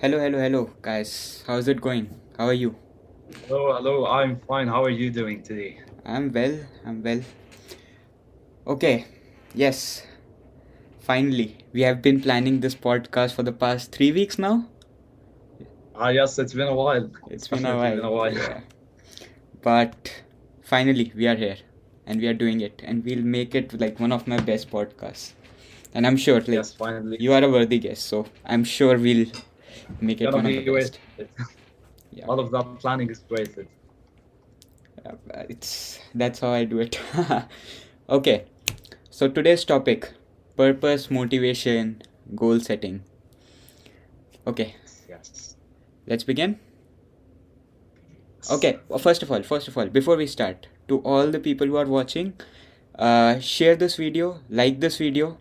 Hello, hello, hello, guys. How's it going? How are you? Hello, hello. I'm fine. How are you doing today? I'm well. I'm well. Okay. Yes. Finally, we have been planning this podcast for the past three weeks now. Ah, yes, it's been a while. It's been a while. been a while. Yeah. But finally, we are here and we are doing it, and we'll make it like one of my best podcasts. And I'm sure, like, Yes, finally. you are a worthy guest, so I'm sure we'll make it one of the best. Yeah. All of that planning is wasted. Uh, it's that's how I do it. okay, so today's topic: purpose, motivation, goal setting. Okay, Yes. let's begin. Okay, well, first of all, first of all, before we start, to all the people who are watching, uh, share this video, like this video,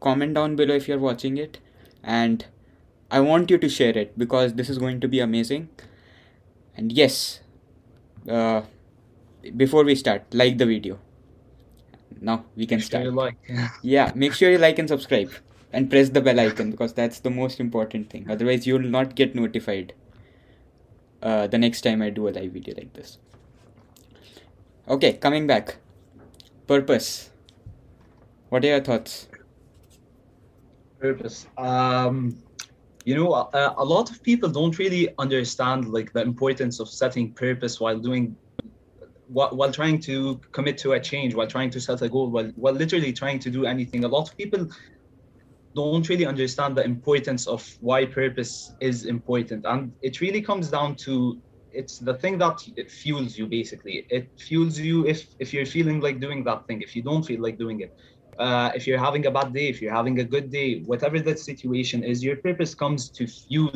comment down below if you're watching it, and I want you to share it because this is going to be amazing. And yes, uh, before we start, like the video. Now we can Make sure start. you like. Yeah, make sure you like and subscribe and press the bell icon because that's the most important thing. Otherwise, you'll not get notified uh, the next time I do a live video like this. Okay, coming back. Purpose. What are your thoughts? Purpose. Um, you know, a, a lot of people don't really understand like the importance of setting purpose while doing while, while trying to commit to a change, while trying to set a goal, while while literally trying to do anything. A lot of people don't really understand the importance of why purpose is important, and it really comes down to it's the thing that fuels you basically. It fuels you if if you're feeling like doing that thing. If you don't feel like doing it, uh, if you're having a bad day, if you're having a good day, whatever that situation is, your purpose comes to fuel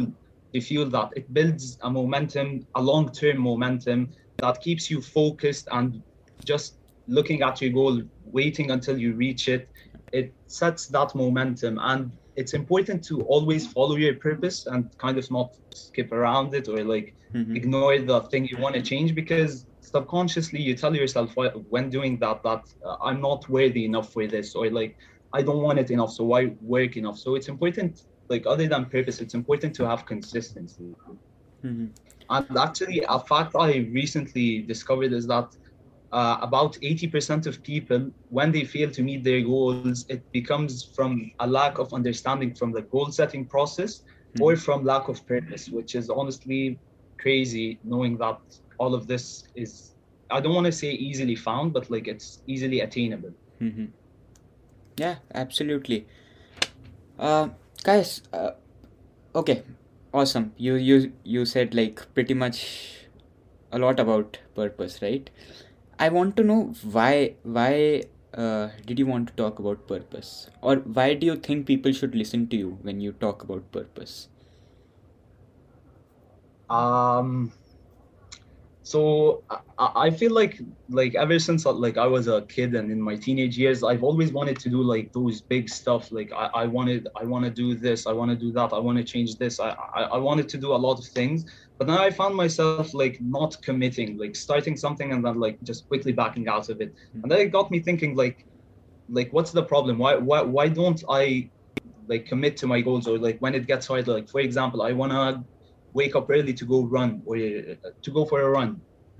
to fuel that. It builds a momentum, a long-term momentum that keeps you focused and just looking at your goal, waiting until you reach it. It sets that momentum, and it's important to always follow your purpose and kind of not skip around it or like Mhm. ignore the thing you want to change because subconsciously you tell yourself when doing that that uh, I'm not worthy enough for this or like I don't want it enough, so why work enough? So it's important, like other than purpose, it's important to have consistency. Mhm. And actually, a fact I recently discovered is that uh, about 80% of people, when they fail to meet their goals, it becomes from a lack of understanding from the goal setting process or Mhm. from lack of purpose, which is honestly crazy knowing that all of this is, I don't want to say easily found, but like it's easily attainable. Mhm. Yeah, absolutely. Uh, guys, uh, okay, awesome. You you you said like pretty much a lot about purpose, right? I want to know why why uh, did you want to talk about purpose, or why do you think people should listen to you when you talk about purpose? Um, so I, I feel like like ever since uh, like I was a kid and in my teenage years, I've always wanted to do like those big stuff. Like I, I wanted I want to do this, I want to do that, I want to change this. I, I I wanted to do a lot of things, but now I found myself like not committing, like starting something and then like just quickly backing out of it. And then it got me thinking like like what's the problem? Why why why don't I like commit to my goals or like when it gets hard like for example i want to wake up early to go run or uh, to go for a run.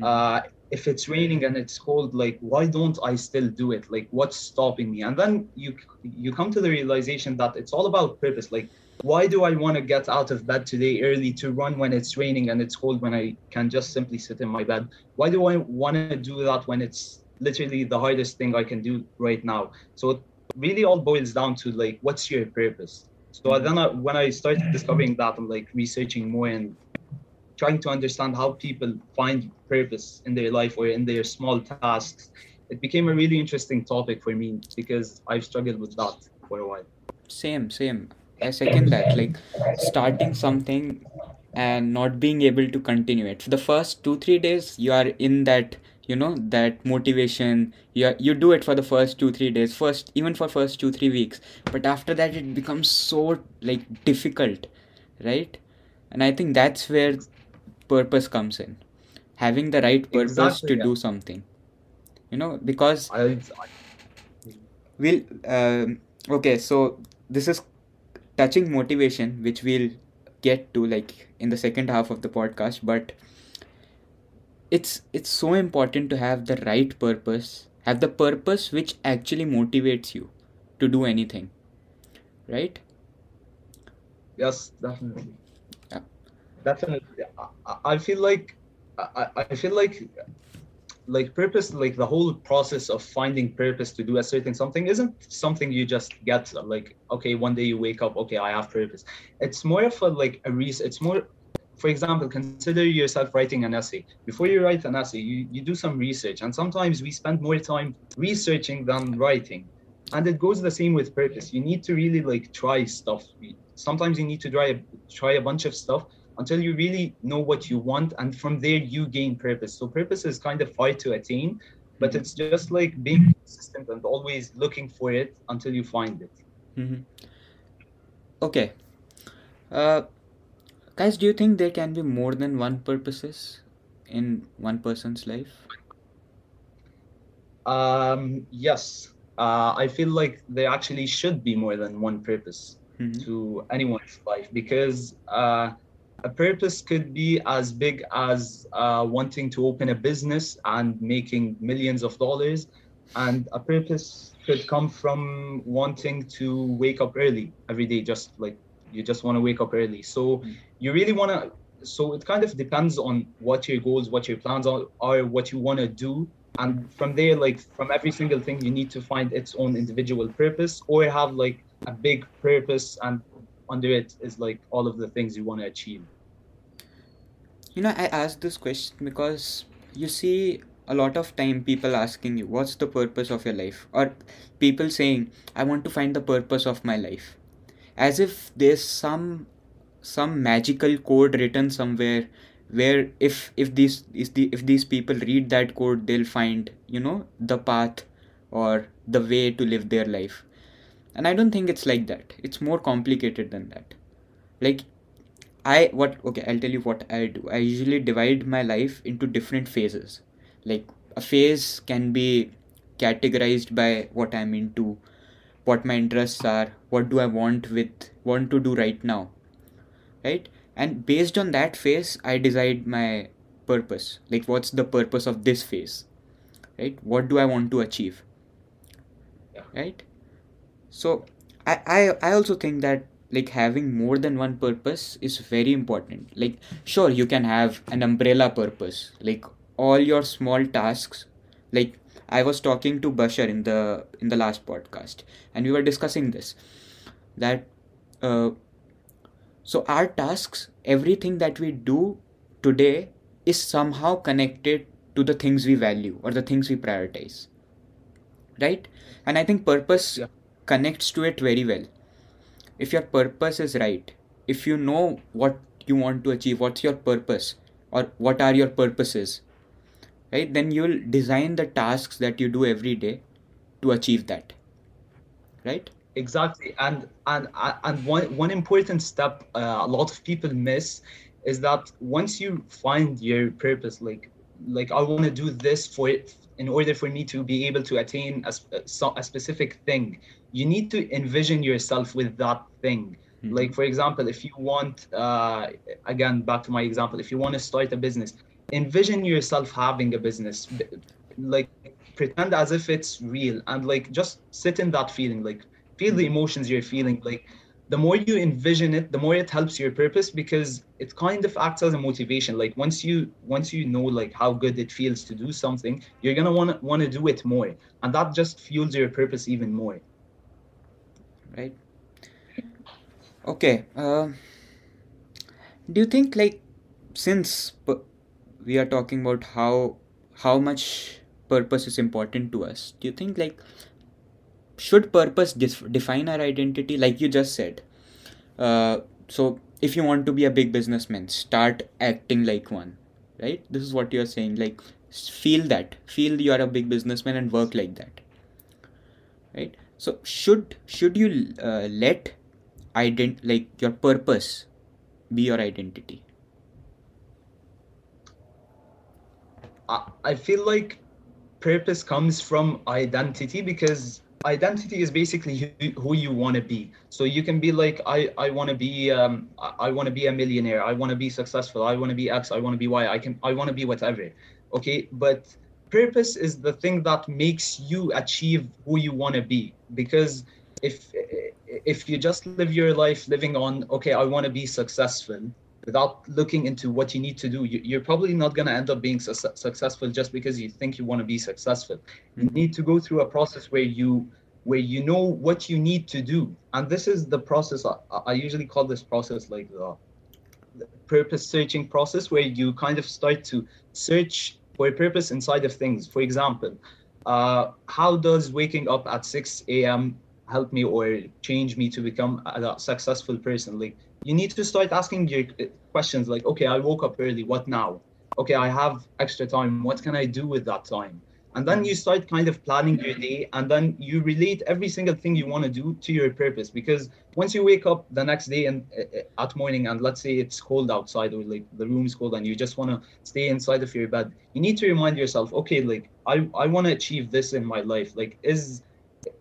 Uh, if it's raining and it's cold like why don't i still do it? Like what's stopping me? And then you you come to the realization that it's all about purpose. Like why do i want to get out of bed today early to run when it's raining and it's cold when i can just simply sit in my bed? Why do i want to do that when it's literally the hardest thing i can do right now? So it really all boils down to like what's your purpose so then I, when i started discovering that and like researching more and trying to understand how people find purpose in their life or in their small tasks it became a really interesting topic for me because i've struggled with that for a while Same, same. I second that. Like starting something and not being able to continue it. For the first two, three days, you are in that, you know, that motivation. You you do it for the first two, three days, first even for first two, three weeks. But after that, it becomes so like difficult, right? And I think that's where purpose comes in. Having the right purpose exactly to yeah. do something. You know, because I, I we'll um, okay so this is touching motivation which we'll get to like in the second half of the podcast but it's it's so important to have the right purpose have the purpose which actually motivates you to do anything right Yes, definitely. Yeah. Definitely. I, I- feel like I, I I feel like like purpose like the whole process of finding purpose to do a certain something isn't something you just get like okay one day you wake up okay I have purpose. It's more of a like a reason. It's more for example, consider yourself writing an essay. Before you write an essay, you, you do some research, and sometimes we spend more time researching than writing. And it goes the same with purpose. You need to really like try stuff. Sometimes you need to try try a bunch of stuff until you really know what you want, and from there you gain purpose. So purpose is kind of hard to attain, but Mhm. it's just like being consistent and always looking for it until you find it. hmm okay uh guys do you think there can be more than one purposes in one person's life Um, yes, uh, I feel like there actually should be more than one purpose hmm to anyone's life because uh, a purpose could be as big as uh, wanting to open a business and making millions of dollars, and a purpose could come from wanting to wake up early every day, just like you just want to wake up early. So Mm. You really want to. So it kind of depends on what your goals, what your plans are, what you want to do, and from there, like from every single thing, you need to find its own individual purpose, or have like a big purpose, and under it is like all of the things you want to achieve. You know, I asked this question because you see a lot of time people asking you, what's the purpose of your life? Or people saying, I want to find the purpose of my life. As if there's some some magical code written somewhere where if if these is the if these people read that code they'll find, you know, the path or the way to live their life. And I don't think it's like that. It's more complicated than that. Like I what okay, I'll tell you what I do. I usually divide my life into different phases. Like a phase can be categorized by what I'm into, what my interests are, what do I want with want to do right now, right? And based on that phase, I decide my purpose. Like what's the purpose of this phase, right? What do I want to achieve, Yeah. right? So I, I I also think that like having more than one purpose is very important. Like sure you can have an umbrella purpose, like all your small tasks. Like I was talking to Bashar in the in the last podcast, and we were discussing this that uh, so our tasks, everything that we do today is somehow connected to the things we value or the things we prioritize, right? And I think purpose Yeah. connects to it very well if your purpose is right if you know what you want to achieve what's your purpose or what are your purposes right then you'll design the tasks that you do every day to achieve that right Exactly, and and and one one important step uh, a lot of people miss is that once you find your purpose, like like I want to do this for it in order for me to be able to attain a, a specific thing, you need to envision yourself with that thing. Like for example, if you want, uh, again back to my example, if you want to start a business, envision yourself having a business, like pretend as if it's real, and like just sit in that feeling, like feel the emotions you're feeling. Like the more you envision it the more it helps your purpose because it kind of acts as a motivation. Like once you once you know like how good it feels to do something you're gonna want to want to do it more. And that just fuels your purpose even more. Right. Okay um do you think like since we are talking about how how much purpose is important to us do you think like should purpose define our identity like you just said. Uh, so if you want to be a big businessman start acting like one right? This is what you're saying like feel that. Feel you are a big businessman and work like that right? So should should you uh, let ident like your purpose be your identity? I, I feel like purpose comes from identity because identity is basically who, you want to be. So you can be like i i want to be um I want to be a millionaire. I want to be successful. I want to be x. I want to be y. I can i want to be whatever. Okay? But purpose is the thing that makes you achieve who you want to be. Because if if you just live your life living on okay i want to be successful without looking into what you need to do you, are probably not going to end up being su- successful just because you think you want to be successful. You mm-hmm. need to go through a process where you where you know what you need to do. And this is the process i, I usually call this process like the, the purpose searching process where you kind of start to search for a purpose inside of things. For example uh, how does waking up at 6 a.m help me or change me to become a successful person? Like you need to start asking your questions like okay i woke up early what now? Okay i have extra time what can i do with that time? And then you start kind of planning your day and then you relate every single thing you want to do to your purpose because once you wake up the next day and uh, at morning and let's say it's cold outside or like the room is cold and you just want to stay inside of your bed you need to remind yourself okay like i i want to achieve this in my life. Like is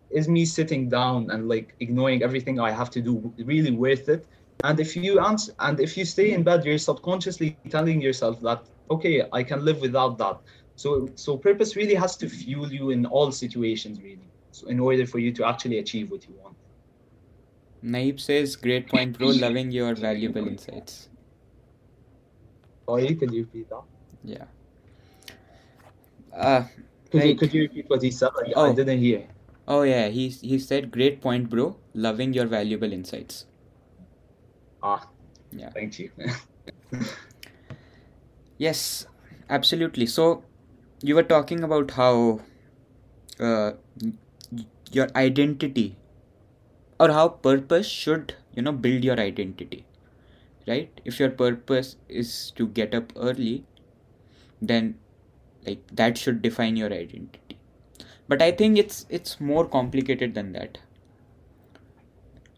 is me sitting down and like ignoring everything I have to do really worth it? And if you answer, and if you stay in bed, you're subconsciously telling yourself that okay, I can live without that. So so purpose really has to fuel you in all situations, really. So in order for you to actually achieve what you want. Naib says, "Great point, bro. Loving your valuable insights." Oh, you can you repeat that? Yeah. Uh, could, right. you, could you repeat what he said? Like, oh. I didn't hear. Oh yeah, he he said great point, bro. Loving your valuable insights. Ah, yeah. Thank you. yes, absolutely. So you were talking about how uh, your identity or how purpose should you know build your identity right if your purpose is to get up early then like that should define your identity but i think it's it's more complicated than that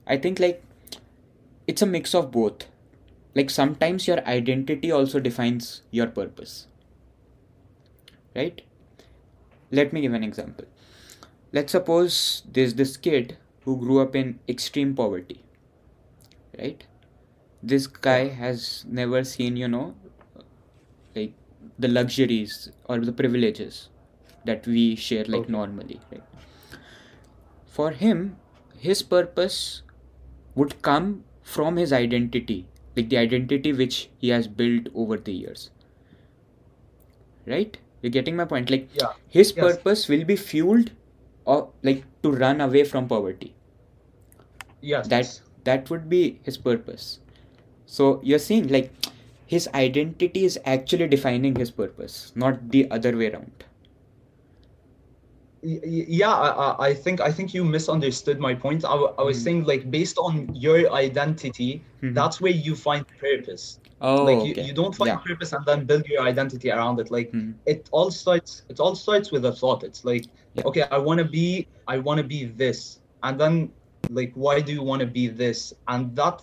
i think like it's a mix of both. Like sometimes your identity also defines your purpose. Right? Let me give an example. Let's suppose there's this kid who grew up in extreme poverty. Right? This guy has never seen you know like the luxuries or the privileges that we share like okay. normally. Right? For him his purpose would come from his identity like the identity which he has built over the years. Right? You're getting my point? Like yeah. his yes. purpose will be fueled or like to run away from poverty. Yes. That that would be his purpose. So you're seeing like his identity is actually defining his purpose not the other way around yeah I, I think i think you misunderstood my point i, I was mm. saying like based on your identity mm-hmm. that's where you find purpose oh like you, okay. you don't find yeah. purpose and then build your identity around it like mm. it all starts it all starts with a thought it's like yeah. okay i want to be i want to be this and then like why do you want to be this and that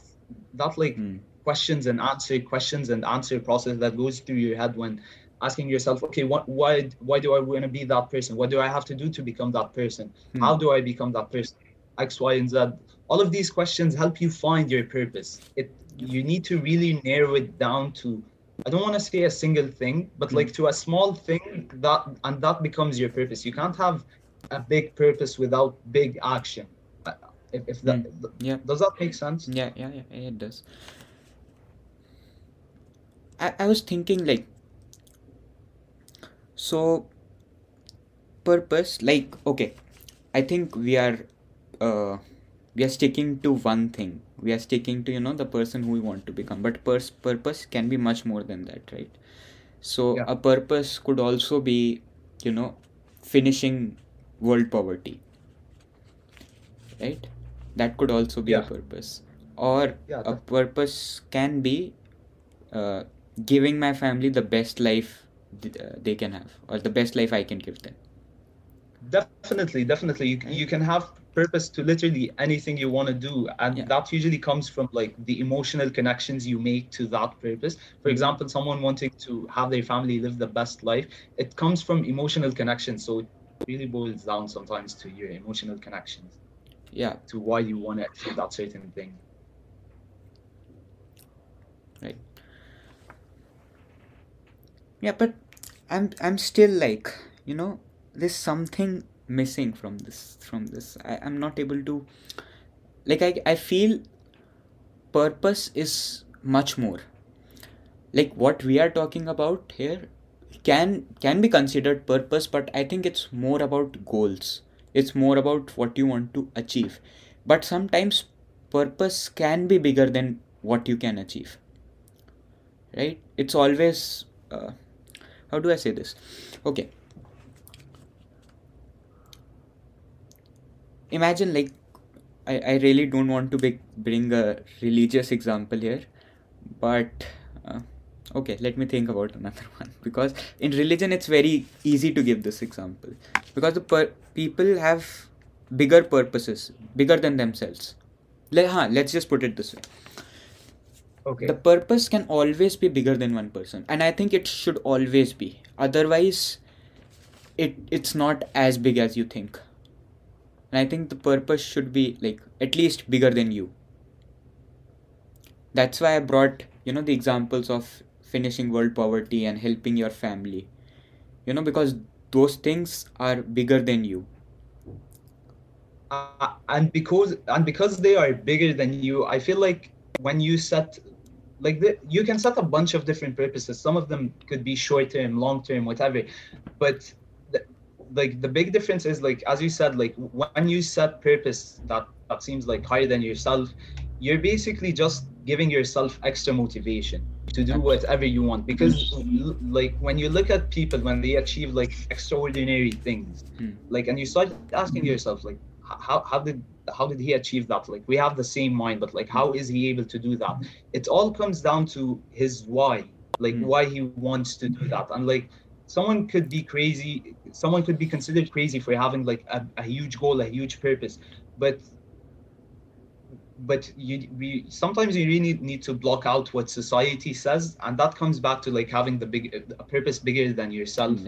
that like mm. questions and answer questions and answer process that goes through your head when asking yourself, okay, what, why, why do I want to be that person? What do I have to do to become that person? Hmm. How do I become that person? X, Y, and Z. All of these questions help you find your purpose. It you need to really narrow it down to I don't want to say a single thing, but like hmm. to a small thing that and that becomes your purpose. You can't have a big purpose without big action. Uh, if, if that mm. yeah does that make sense? Yeah, yeah, yeah, it does. I, I was thinking like so purpose like okay i think we are uh, we are sticking to one thing. We are sticking to you know the person who we want to become. But pers- purpose can be much more than that right? So yeah. a purpose could also be you know finishing world poverty. Right? That could also be yeah. a purpose. Or yeah, a purpose can be uh, giving my family the best life they can have or the best life i can give them. Definitely definitely. You, you can have purpose to literally anything you want to do and yeah. that usually comes from like the emotional connections you make to that purpose. For mm-hmm. example someone wanting to have their family live the best life it comes from emotional connection so it really boils down sometimes to your emotional connections. Yeah. To why you want to achieve that certain thing. Right. Yeah but i'm i'm still like you know there's something missing from this from this. I, i'm not able to like I, I feel purpose is much more. Like what we are talking about here can can be considered purpose but i think it's more about goals. It's more about what you want to achieve. But sometimes purpose can be bigger than what you can achieve. Right? It's always uh, how do i say this? Okay. Imagine like I, I really don't want to be, bring a religious example here but uh, okay let me think about another one. Because in religion it's very easy to give this example. Because the per- people have bigger purposes bigger than themselves. Let, huh, let's just put it this way okay. The purpose can always be bigger than one person and i think it should always be. Otherwise it it's not as big as you think. And i think the purpose should be like at least bigger than you. That's why i brought you know the examples of finishing world poverty and helping your family. You know because those things are bigger than you. Uh, and because and because they are bigger than you i feel like when you set like the, you can set a bunch of different purposes. Some of them could be short term long term whatever. But the, like the big difference is like as you said like when you set purpose that that seems like higher than yourself you're basically just giving yourself extra motivation to do whatever you want. Because like when you look at people when they achieve like extraordinary things Hmm. like and you start asking yourself like how, how did how did he achieve that? Like we have the same mind but like how is he able to do that? It all comes down to his why like Hmm. why he wants to do that. And like someone could be crazy someone could be considered crazy for having like a, a huge goal a huge purpose but but you we sometimes you really need to block out what society says and that comes back to like having the big a purpose bigger than yourself.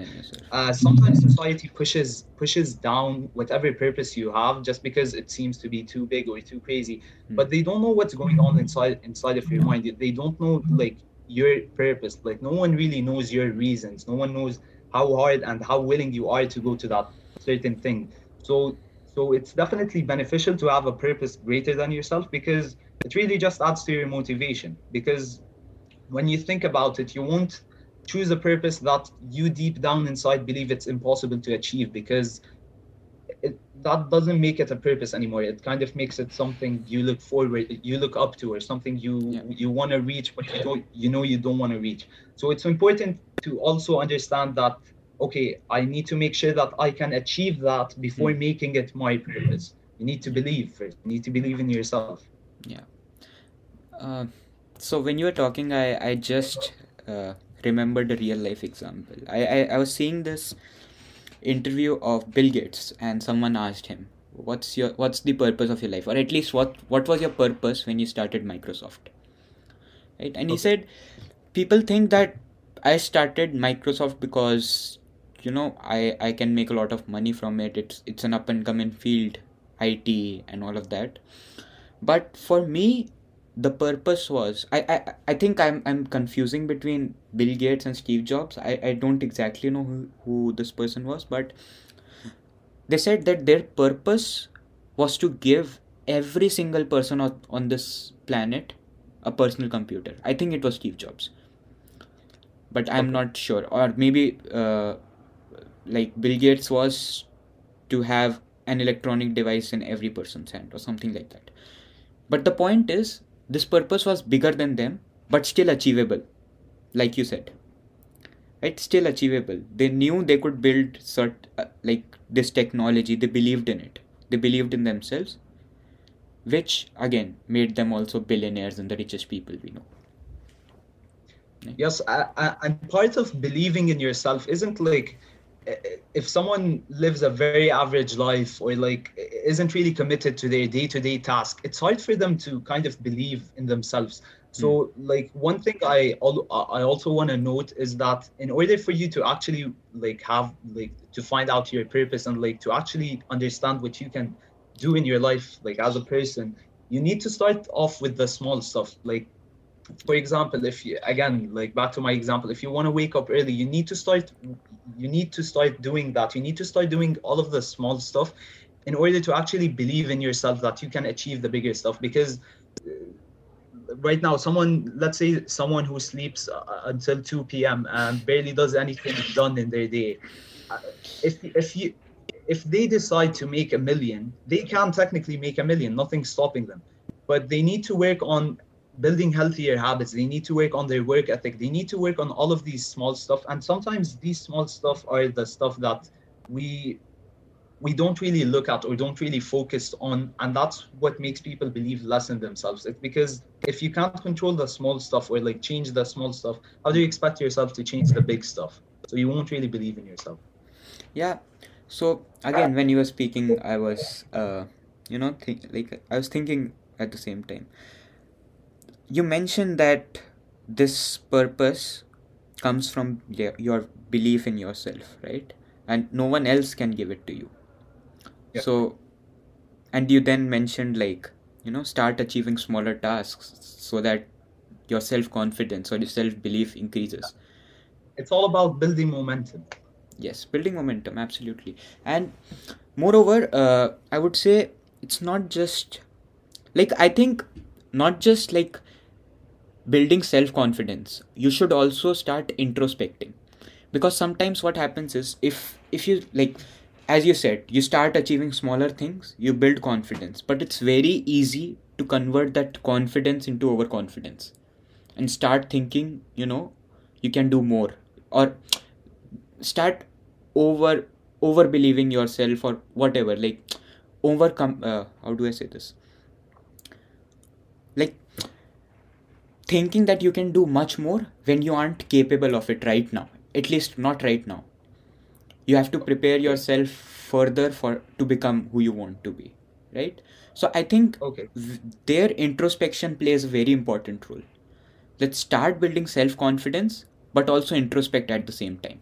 Uh, sometimes society pushes pushes down whatever purpose you have just because it seems to be too big or too crazy Hmm. but they don't know what's going on inside inside of your mind. They don't know like your purpose. Like no one really knows your reasons. No one knows how hard and how willing you are to go to that certain thing. So so it's definitely beneficial to have a purpose greater than yourself because it really just adds to your motivation. Because when you think about it you won't choose a purpose that you deep down inside believe it's impossible to achieve because it, that doesn't make it a purpose anymore. It kind of makes it something you look forward you look up to or something you Yeah. you want to reach but you don't you know you don't want to reach. So it's important to also understand that okay i need to make sure that i can achieve that before Hmm. making it my purpose you need to believe first you need to believe in yourself Yeah. Uh, so when you were talking, I I just uh, remembered a real life example. I, I I was seeing this interview of Bill Gates, and someone asked him, "What's your what's the purpose of your life, or at least what what was your purpose when you started Microsoft?" Right, and he said, "People think that I started Microsoft because you know I I can make a lot of money from it. It's it's an up and coming field, IT and all of that." But for me, the purpose was I, I I think I'm I'm confusing between Bill Gates and Steve Jobs. I, I don't exactly know who, who this person was, but they said that their purpose was to give every single person on, on this planet a personal computer. I think it was Steve Jobs. But I'm Okay. not sure. Or maybe uh, like Bill Gates was to have an electronic device in every person's hand or something like that. But the point is, this purpose was bigger than them, but still achievable, like you said. It's Still achievable. They knew they could build cert uh, like this technology. They believed in it. They believed in themselves, which again made them also billionaires and the richest people we know. Yes, uh, uh, and part of believing in yourself isn't like if someone lives a very average life or like isn't really committed to their day-to-day task, it's hard for them to kind of believe in themselves. Hmm. So, like one thing I I also want to note is that in order for you to actually like have like to find out your purpose and like to actually understand what you can do in your life like as a person, you need to start off with the small stuff. Like for example, if you again like back to my example, if you want to wake up early, you need to start you need to start doing that. You need to start doing all of the small stuff in order to actually believe in yourself that you can achieve the bigger stuff because uh, right now someone let's say someone who sleeps uh, until 2 p.m and barely does anything done in their day uh, if if you if they decide to make a million they can technically make a million nothing's stopping them but they need to work on building healthier habits. They need to work on their work ethic. They need to work on all of these small stuff. And sometimes these small stuff are the stuff that we we don't really look at or don't really focus on. And that's what makes people believe less in themselves. It's because if you can't control the small stuff or like change the small stuff how do you expect yourself to change the big stuff? So you won't really believe in yourself. Yeah. So again, when you were speaking, I was, uh, you know, like I was thinking at the same time. You mentioned that this purpose comes from your, belief in yourself, right? And no one else can give it to you. Yeah. So, and you then mentioned like, you know, start achieving smaller tasks so that your self confidence or your self belief increases. it's all about building momentum Yes, building momentum, absolutely. And moreover, uh, I would say it's not just like I think not just like building self confidence. You should also start introspecting. Because sometimes what happens is if if you like as you said you start achieving smaller things you build confidence. But it's very easy to convert that confidence into overconfidence and start thinking you know you can do more. Or start over over believing yourself or whatever like overcome uh, how do i say this? Like thinking that you can do much more when you aren't capable of it right now. At least not right now. You have to prepare yourself further for to become who you want to be right? So i think okay. their introspection plays a very important role. Let's start building self confidence but also introspect at the same time.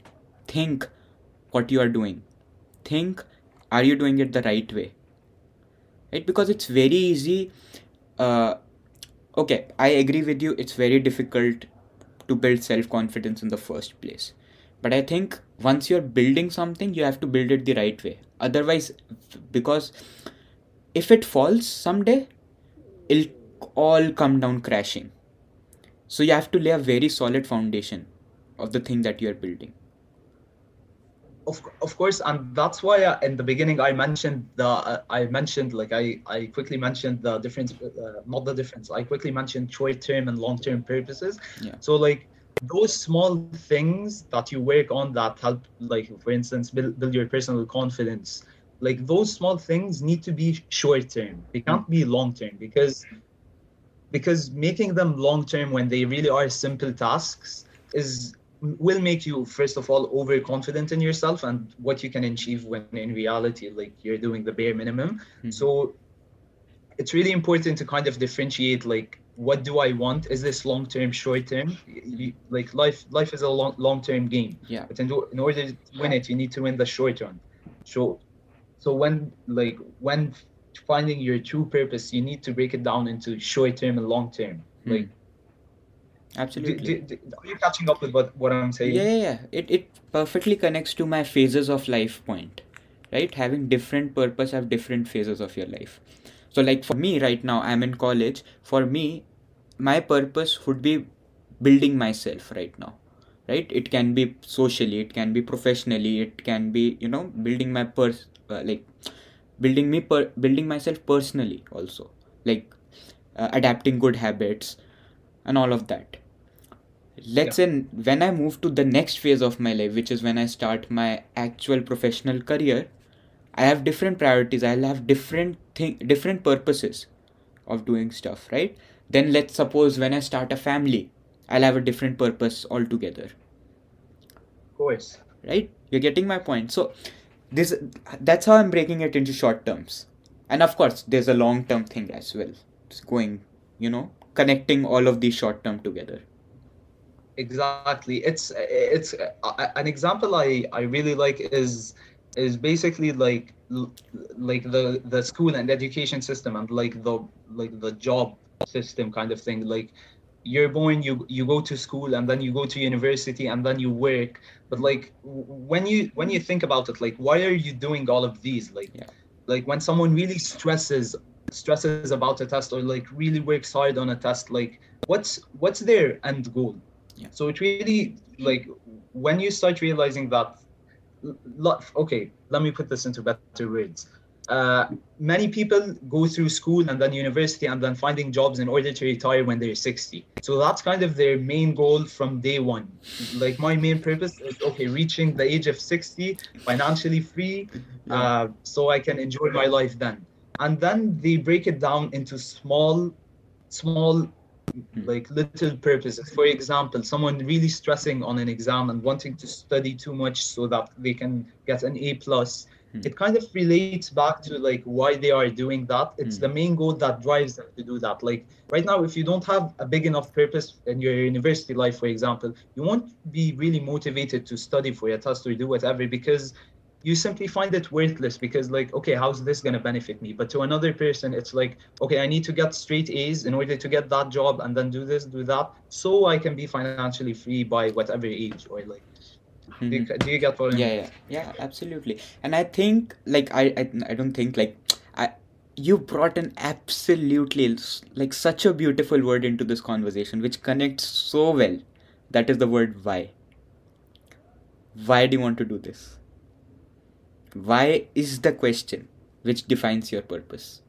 Think what you are doing. Think are you doing it the right way? Right? Because it's very easy uh, okay i agree with you. It's very difficult to build self confidence in the first place. But i think once you're building something you have to build it the right way. Otherwise because if it falls someday it'll all come down crashing. So you have to lay a very solid foundation of the thing that you are building of, of course and that's why uh, in the beginning i mentioned the uh, i mentioned like i i quickly mentioned the difference uh, not the difference i quickly mentioned short term and long term purposes Yeah. so like those small things that you work on that help like for instance build, build your personal confidence like those small things need to be short term they can't be long term because because making them long term when they really are simple tasks is will make you first of all overconfident in yourself and what you can achieve when in reality like you're doing the bare minimum. Mhm. so it's really important to kind of differentiate like what do i want? Is this long term short term like life life is a long long term game. Yeah. But in, in order to win it you need to win the short run. So so when like when finding your true purpose you need to break it down into short term and long term Hmm. like absolutely. Do, do, are you catching up with what, what i'm saying? Yeah, yeah, yeah. It, it perfectly connects to my phases of life point right? Having different purpose have different phases of your life. So like for me right now i'm in college. For me my purpose would be building myself right now right? It can be socially it can be professionally it can be you know building my pers uh, like building me per- building myself personally also like uh, adapting good habits and all of that let's say when i move to the next phase of my life which is when i start my actual professional career i have different priorities. I'll have different thing different purposes of doing stuff right? Then let's suppose when i start a family i'll have a different purpose altogether. Of course. Right? You're getting my point. So this that's how i'm breaking it into short terms. And of course there's a long term thing as well. It's going you know connecting all of these short term together exactly. It's it's uh, an example i i really like is is basically like like the the school and education system and like the like the job system kind of thing. Like you're born you you go to school and then you go to university and then you work. But like when you when you think about it like why are you doing all of these? Like yeah. like when someone really stresses stresses about a test or like really works hard on a test like what's what's their end goal yeah. so it really like when you start realizing that okay let me put this into better words. Uh, many people go through school and then university and then finding jobs in order to retire when they're 60 so that's kind of their main goal from day one. Like my main purpose is okay reaching the age of 60 financially free uh, so i can enjoy my life then. And then they break it down into small small like little purposes for example someone really stressing on an exam and wanting to study too much so that they can get an a plus Hmm. it kind of relates back to like why they are doing that it's Hmm. the main goal that drives them to do that like right now if you don't have a big enough purpose in your university life for example you won't be really motivated to study for your test or do whatever because you simply find it worthless because like okay how's this going to benefit me? But to another person it's like okay i need to get straight a's in order to get that job and then do this do that so i can be financially free by whatever age or like do you, Mhm. do you get what I yeah mean? yeah. Yeah absolutely. And i think like i i, I don't think like i you brought an absolutely like such a beautiful word into this conversation which connects so well. That is the word why. Why do you want to do this why is the question which defines your purpose?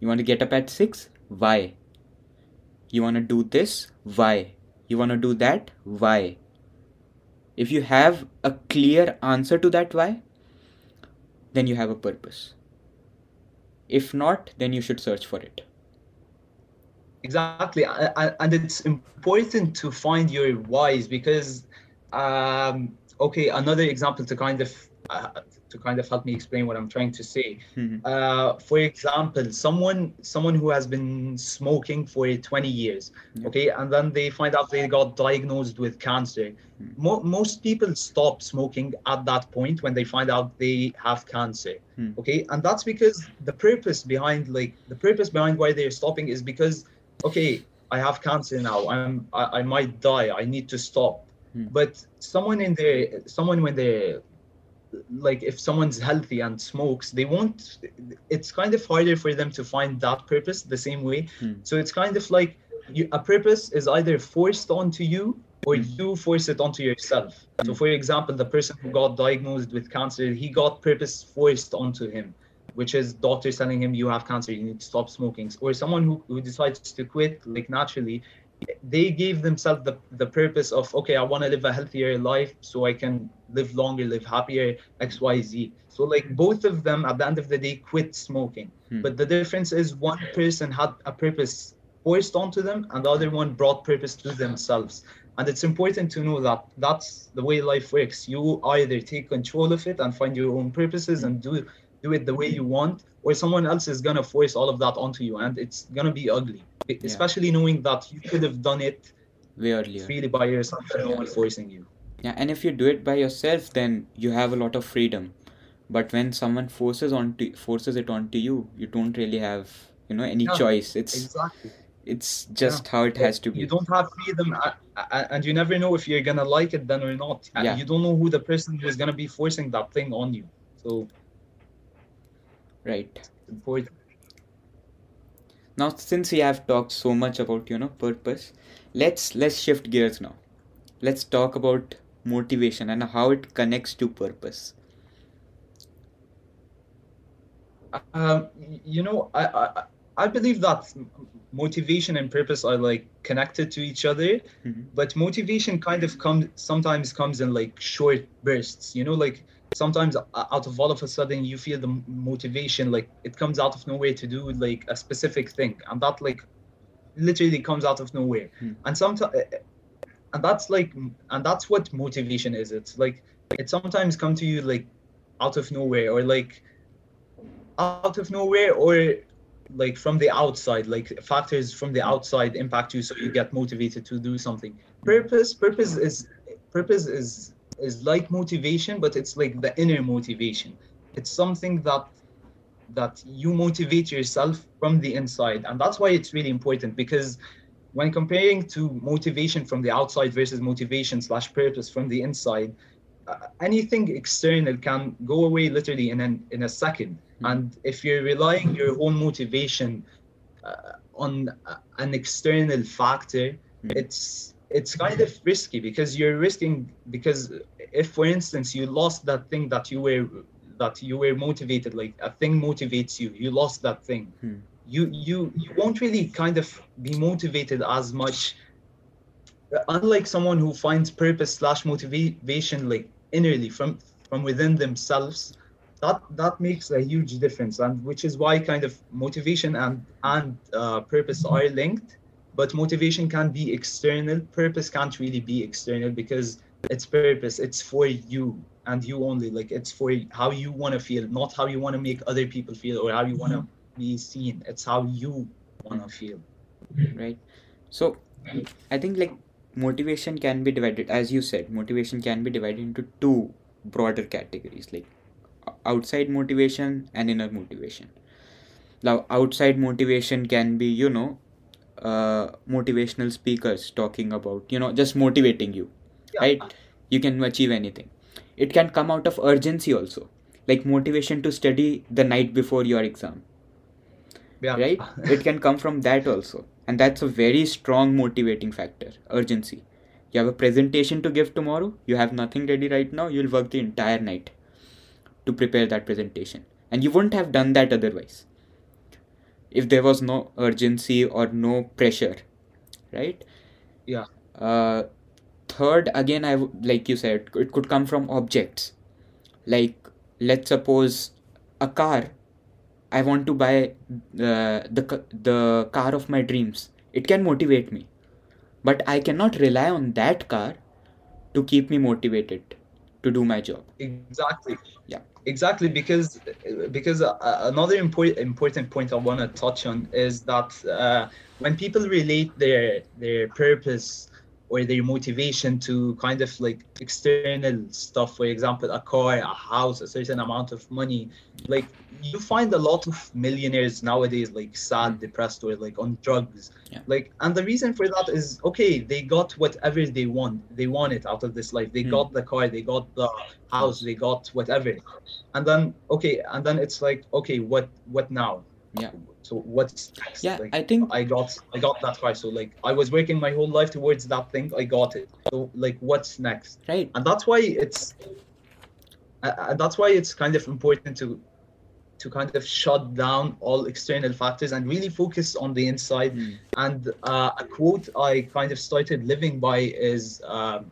You want to get up at 6 why? You want to do this? Why? You want to do that? Why? If you have a clear answer to that why, then you have a purpose. If not, then you should search for it. Exactly, and it's important to find your whys because, um, okay, another example to kind of uh, to kind of help me explain what I'm trying to say. Mhm. Uh, for example, someone someone who has been smoking for 20 years, Yeah. okay, and then they find out they got diagnosed with cancer. Hmm. Mo- most people stop smoking at that point when they find out they have cancer Hmm. okay and that's because the purpose behind like the purpose behind why they're stopping is because okay i have cancer now i'm i, I might die i need to stop Hmm. but someone in their someone when they're like if someone's healthy and smokes they won't it's kind of harder for them to find that purpose the same way Hmm. so it's kind of like you, a purpose is either forced onto you or Hmm. you force it onto yourself so Hmm. for example the person who got diagnosed with cancer he got purpose forced onto him which is doctors telling him you have cancer you need to stop smoking or someone who, who decides to quit like naturally they gave themselves the, the purpose of okay i want to live a healthier life so i can live longer live happier xyz so like both of them at the end of the day quit smoking. Hmm. but the difference is one person had a purpose forced onto them and the other one brought purpose to themselves. And it's important to know that that's the way life works. You either take control of it and find your own purposes and do do it the way you want or someone else is gonna force all of that onto you and it's gonna be ugly especially knowing that you could have done it Way earlier. freely by yourself and no one forcing you Yeah, and if you do it by yourself, then you have a lot of freedom. But when someone forces on onto forces it onto you, you don't really have you know any Yeah, choice. It's exactly it's just how it has to be. you don't have freedom and you never know if you're gonna like it then or not And Yeah. you don't know who the person who is gonna be forcing that thing on you so Right. important Now, since we have talked so much about you know purpose, let's let's shift gears now. Let's talk about motivation and how it connects to purpose. Um, you know, I, I I believe that motivation and purpose are like connected to each other, Mhm. but motivation kind of comes sometimes comes in like short bursts. You know, like sometimes uh, out of all of a sudden you feel the motivation like it comes out of nowhere to do like a specific thing, and that like literally comes out of nowhere. Hmm. And sometimes, uh, uh, and that's like, and that's what motivation is. It's like it sometimes come to you like out of nowhere or like out of nowhere or like from the outside like factors from the outside impact you so you get motivated to do something hmm. purpose purpose is purpose is is like motivation but it's like the inner motivation it's something that that you motivate yourself from the inside and that's why it's really important because when comparing to motivation from the outside versus motivation slash purpose from the inside uh, anything external can go away literally in an, in a 2nd Mm. and if you're relying your own motivation uh, on uh, an external factor Mm. it's it's kind of risky because you're risking because if for instance you lost that thing that you were that you were motivated like a thing motivates you you lost that thing Hmm. you you you won't really kind of be motivated as much unlike someone who finds purpose slash motivation like innerly from from within themselves that that makes a huge difference and which is why kind of motivation and and uh, purpose are linked but motivation can be external. Purpose can't really be external because it's purpose. It's for you and you only. Like it's for how you want to feel not how you want to make other people feel or how you want to mm-hmm. be seen. It's how you want to feel. Right. So i think like motivation can be divided as you said motivation can be divided into two broader categories like outside motivation and inner motivation. Now outside motivation can be you know uh, motivational speakers talking about you know just motivating you Yeah. right? You can achieve anything. It can come out of urgency also like motivation to study the night before your exam yeah. right? It can come from that also and that's a very strong motivating factor urgency. You have a presentation to give tomorrow you have nothing ready right now you'll work the entire night to prepare that presentation. And you wouldn't have done that otherwise if there was no urgency or no pressure right? Yeah. Uh, third again i w- like you said it could come from objects. Like let's suppose a car i want to buy uh, the the car of my dreams. It can motivate me but i cannot rely on that car to keep me motivated to do my job. Exactly. Yeah exactly because because uh, another important important point i want to touch on is that uh, when people relate their their purpose or their motivation to kind of like external stuff. For example a car a house a certain amount of money. Like you find a lot of millionaires nowadays like sad depressed or like on drugs. Yeah. like and the reason for that is okay they got whatever they want. They want it out of this life. They Hmm. got the car they got the house they got whatever. And then okay and then it's like okay what what now? Yeah so what's next yeah like i think i got i got that far. So like i was working my whole life towards that thing. I got it. So like what's next? Right. And that's why it's uh, uh, that's why it's kind of important to to kind of shut down all external factors and really focus on the inside. Hmm. and uh, a quote i kind of started living by is um,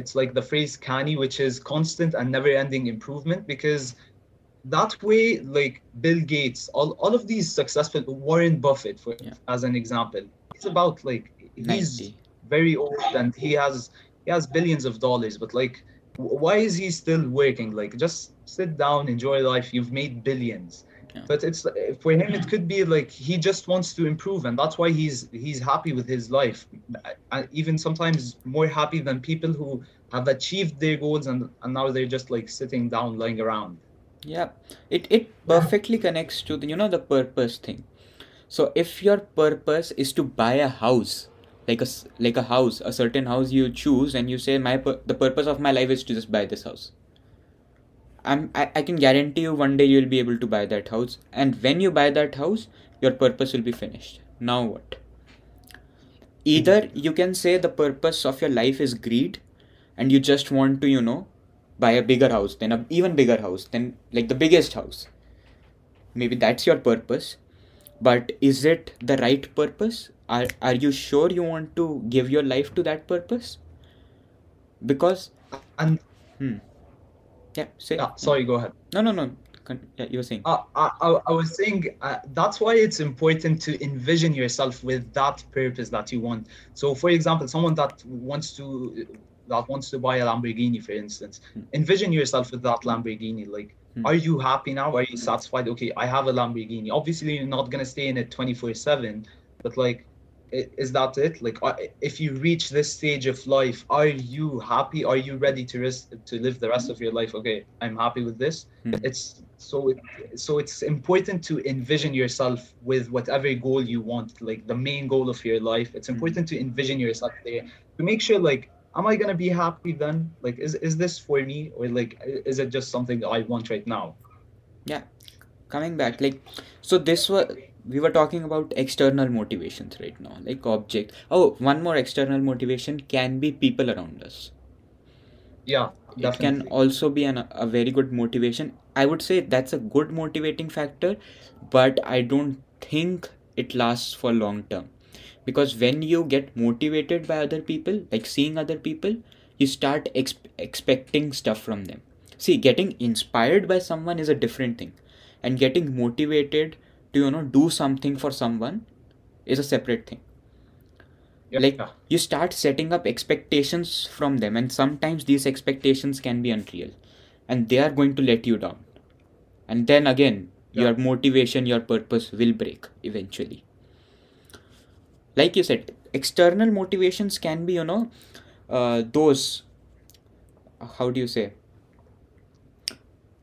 it's like the phrase CANI which is constant and never ending improvement because that way like bill gates all, all of these successful warren buffett for Yeah. as an example it's about like he's 90 very old and he has he has billions of dollars but like why is he still working? Like just sit down enjoy life you've made billions. Yeah. but it's eh, for him it could be like he just wants to improve and that's why he's he's happy with his life. And even sometimes more happy than people who have achieved their goals and, and now they're just like sitting down lying around Yeah, it it perfectly connects to the you know the purpose thing. So if your purpose is to buy a house, like a like a house, a certain house you choose, and you say my the purpose of my life is to just buy this house. I'm I, I can guarantee you one day you'll be able to buy that house, and when you buy that house, your purpose will be finished. Now what? Either you can say the purpose of your life is greed, and you just want to you know buy a bigger house then a even bigger house then like the biggest house. Maybe that's your purpose but is it the right purpose? Are, are you sure you want to give your life to that purpose? Because and hmm. Yeah say. Yeah sorry go ahead. No no no. Yeah, you were saying. Uh, I, I, I was saying uh, that's why it's important to envision yourself with that purpose that you want. So, for example, someone that wants to that wants to buy a Lamborghini, for instance, Hmm. envision yourself with that Lamborghini. Like Hmm. Are you happy now? Are you satisfied? Okay, I have a Lamborghini. Obviously, you're not gonna stay in it 24/7, but like, is that it? Like, if you reach this stage of life, are you happy? Are you ready to risk to live the rest of your life? Okay, I'm happy with this. Hmm. It's so it, so it's important to envision yourself with whatever goal you want, like the main goal of your life. It's important to envision yourself there to make sure like am i going to be happy then like is, is this for me or like is it just something i want right now Yeah, coming back, like, so this was we were talking about external motivations right now, like object. Oh, one more external motivation can be people around us. yeah It can also be an, a very good motivation. I would say that's a good motivating factor, but I don't think it lasts for long term. Because when you get motivated by other people, like seeing other people, you start ex- expecting stuff from them. See, getting inspired by someone is a different thing, and getting motivated to you know do something for someone is a separate thing. Yeah, like you start setting up expectations from them and sometimes these expectations can be unreal. And they are going to let you down. And then again Yeah. your motivation your purpose will break eventually like you said external motivations can be you know uh, those how do you say?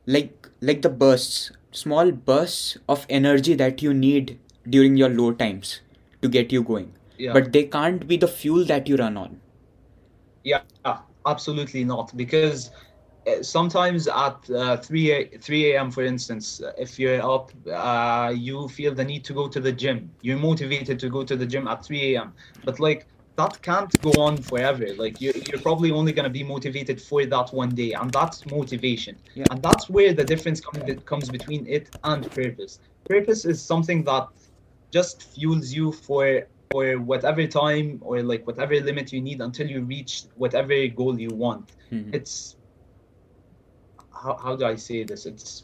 Like like the bursts small bursts of energy that you need during your low times to get you going. Yeah. But they can't be the fuel that you run on. Yeah absolutely not. Because sometimes at uh, 3 a, 3 a.m for instance uh, if you're up uh, you feel the need to go to the gym. You're motivated to go to the gym at 3 a.m but like that can't go on forever. Like you're, you're probably only going to be motivated for that one day and that's motivation. Yeah. and that's where the difference comes, comes between it and purpose. Purpose is something that just fuels you for for whatever time or like whatever limit you need until you reach whatever goal you want. Mhm. it's how, how do i say this? It's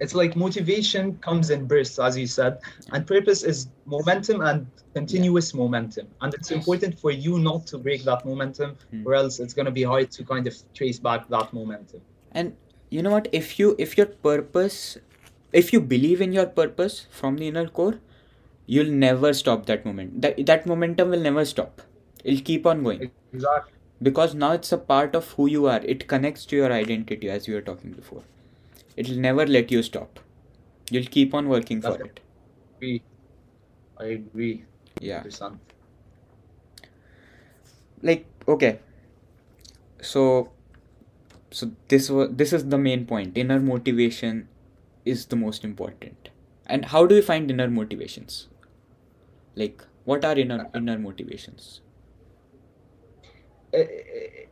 it's like motivation comes in bursts as you said and purpose is momentum and continuous momentum. And it's important for you not to break that momentum Hmm. or else it's going to be hard to kind of trace back that momentum. And you know what? If you if your purpose if you believe in your purpose from the inner core you'll never stop that moment. That that momentum will never stop. It'll keep on going. Exactly because now it's a part of who you are. It connects to your identity as we were talking before. It'll never let you stop. You'll keep on working for That's- it. i agree. Yeah. Like okay. So so this was this is the main point. Inner motivation is the most important. And how do we find inner motivations? Like what are inner inner motivations it-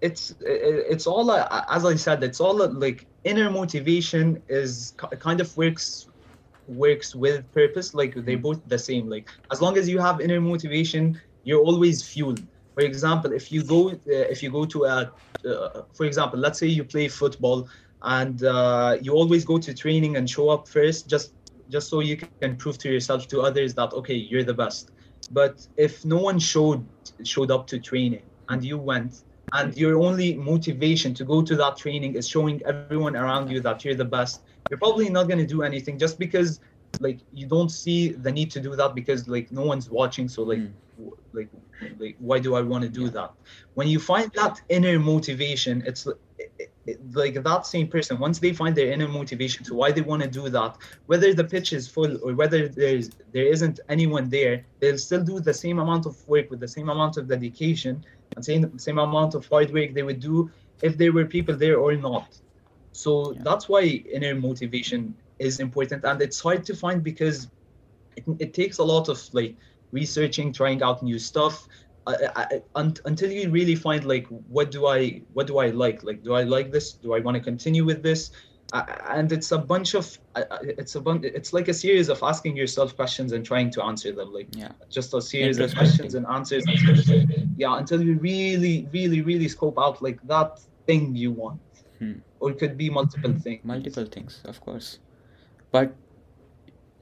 it's it's all as I said, it's all like inner motivation is kind of works works with purpose. Like they're both the same. Like as long as you have inner motivation, you're always fueled. For example, if you go uh, if you go to a uh, for example, let's say you play football and uh, you always go to training and show up first, just just so you can prove to yourself to others that okay, you're the best. But if no one showed showed up to training and you went and your only motivation to go to that training is showing everyone around you that you're the best you're probably not going to do anything just because like you don't see the need to do that because like no one's watching so like Hmm. w- like like why do i want to do Yeah. that when you find that inner motivation it's li- it- it- like that same person once they find their inner motivation to why they want to do that whether the pitch is full or whether there's there isn't anyone there they'll still do the same amount of work with the same amount of dedication and same same amount of hard work they would do if there were people there or not. So Yeah. that's why inner motivation is important, and it's hard to find because it, it takes a lot of like researching, trying out new stuff. I, un, until you really find like what do I what do I like? Like do I like this? Do I want to continue with this? Uh, and it's a bunch of uh, it's a bunch it's like a series of asking yourself questions and trying to answer them like yeah. just a series of questions and answers. Yeah until you really really really scope out like that thing you want. Hmm. or it could be multiple things. Multiple things of course. But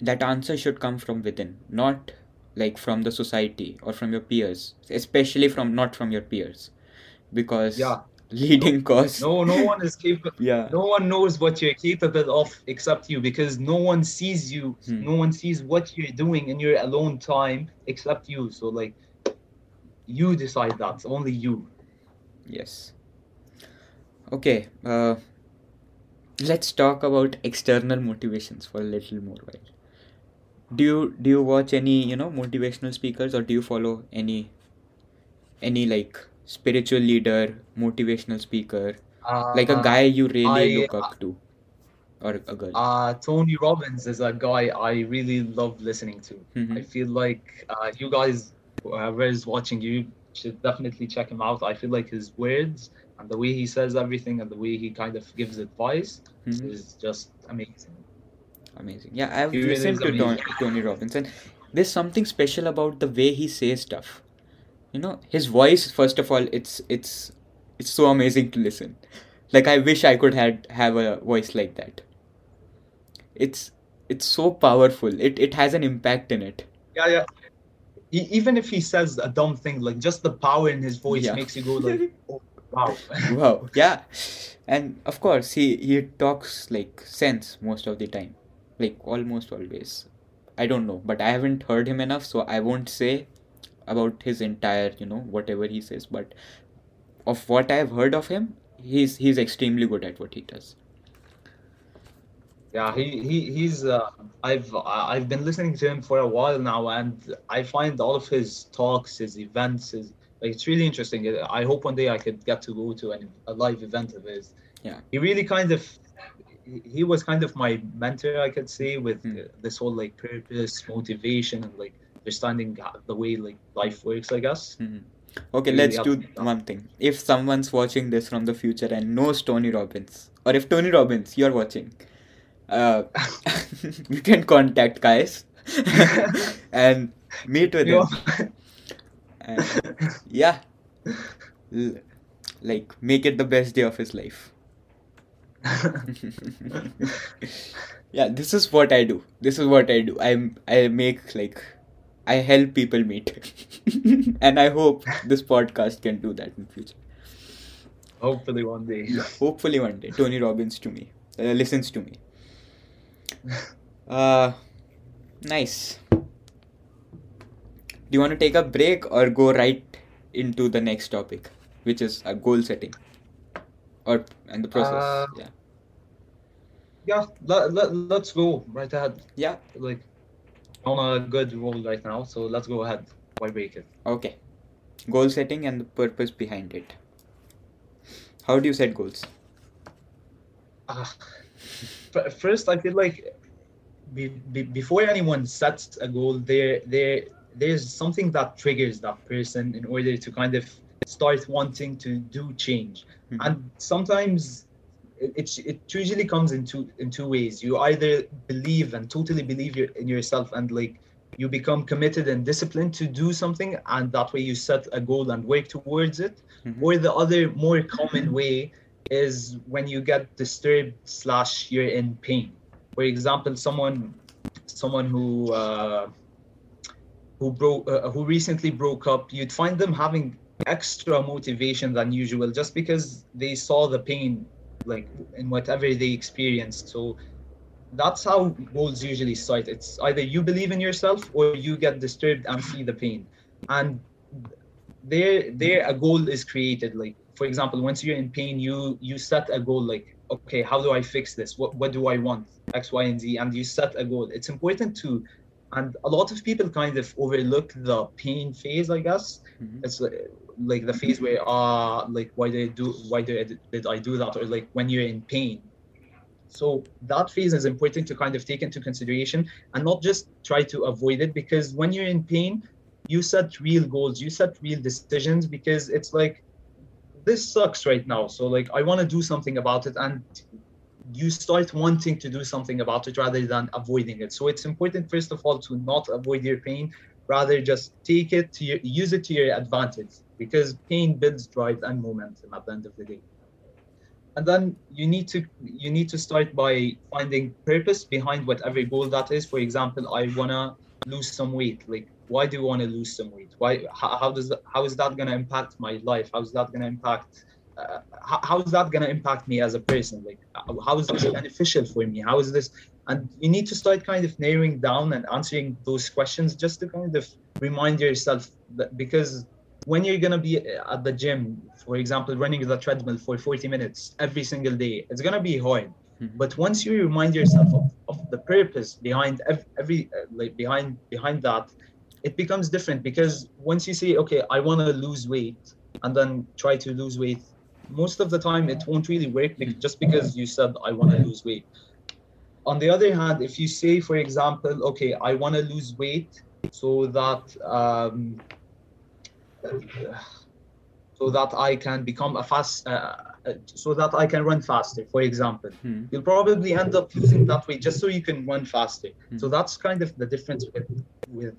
that answer should come from within not like from the society or from your peers especially from not from your peers because yeah leading cause. No, no one is capable. Yeah. No one knows what you're capable of except you because no one sees you. Hmm. No one sees what you're doing in your alone time except you. So like, you decide that. Only you. Yes. Okay. Uh, let's talk about external motivations for a little more while. Do you do you watch any you know motivational speakers or do you follow any any like spiritual leader, motivational speaker, like a Uh, guy you really I look up to, or a girl? uh, Tony Robbins is a guy I really love listening to. Mhm. I feel like uh, you guys, whoever is watching, you should definitely check him out. I feel like his words and the way he says everything and the way he kind of gives advice Mhm. is just amazing. Amazing. Yeah, I've He listened is to Tony, amazing. Tony Robbins, and there's something special about the way he says stuff. You know, his voice. First of all, it's it's it's so amazing to listen. Like I wish I could had have a voice like that. It's it's so powerful. It it has an impact in it. Yeah, yeah. E- even if he says a dumb thing, like just the power in his voice Yeah. makes you go like, oh, wow. Wow. Yeah, and of course he he talks like sense most of the time, like almost always. I don't know, but I haven't heard him enough, so I won't say about his entire, you know, whatever he says. But of what I've heard of him, he's he's extremely good at what he does. Yeah, he, he he's uh, I've I've been listening to him for a while now, and I find all of his talks, his events, his like it's really interesting. I hope one day I could get to go to an, a live event of his. Yeah. He really kind of he- was kind of my mentor, I could say, with uh, this whole like purpose, motivation, and like understanding the way like life works. I guess. Mhm. Okay, Really let's do one thing. If someone's watching this from the future and knows Tony Robbins, or if Tony Robbins, you're watching, uh, you can contact Qais and meet with him. And yeah, l- like make it the best day of his life. Yeah, this is what I do. This is what I do. I'm I make like I help people meet, and I hope this podcast can do that in future. Hopefully one day. Hopefully one day, Tony Robbins to me uh, listens to me. Uh, nice. Do you want to take a break or go right into the next topic, which is a goal setting, or and the process? Uh, yeah. Yeah, let, let, let's go right ahead. Yeah. Like on a good roll right now, so let's go ahead. Why break it? Okay. Goal setting and the purpose behind it. How do you set goals? F- first, I feel like be, be, before anyone sets a goal, there there there's something that triggers that person in order to kind of start wanting to do change. Mhm. And sometimes it, it it usually comes in two in two ways. You either believe and totally believe your, in yourself and like you become committed and disciplined to do something, and that way you set a goal and work towards it. Mhm. Or the other more common way is when you get disturbed slash you're in pain. For example, someone someone who uh, who broke uh, who recently broke up, you'd find them having extra motivation than usual just because they saw the pain like in whatever they experienced. So that's how goals usually start. It's either you believe in yourself or you get disturbed and see the pain. And there there a goal is created. Like for example, once you're in pain, you you set a goal like, okay, how do I fix this? What what do I want? X, Y, and Z, and you set a goal. It's important to and a lot of people kind of overlook the pain phase, I guess. Mhm. It's like, the phase where ah like why did I do why did I, did I do that? Or like when you're in pain. So that phase is important to kind of take into consideration and not just try to avoid it because when you're in pain you set real goals you set real decisions because it's like this sucks right now. So like i want to do something about it and you start wanting to do something about it rather than avoiding it. So it's important first of all to not avoid your pain. Rather just take it to your, use it to your advantage because pain builds drive and momentum at the end of the day. And then you need to you need to start by finding purpose behind whatever goal that is. For example i want to lose some weight. Like why do you want to lose some weight? Why how, how does that, how is that going to impact my life? How is that going to impact uh, how, how is that going to impact me as a person? Like uh, how is this beneficial for me? How is this? And you need to start kind of narrowing down and answering those questions just to kind of remind yourself that because when you're going to be at the gym for example running the treadmill for 40 minutes every single day it's going to be hard. Mhm. but once you remind yourself of, of the purpose behind ev- every uh, like behind behind that it becomes different because once you say okay i want to lose weight and then try to lose weight most of the time it won't really work bec- just because you said i want to lose weight. On the other hand if you say for example okay i want to lose weight so that um, so that i can become a fast uh, uh, so that i can run faster for example Hmm. you'll probably end up using that way just so you can run faster Hmm. so that's kind of the difference with with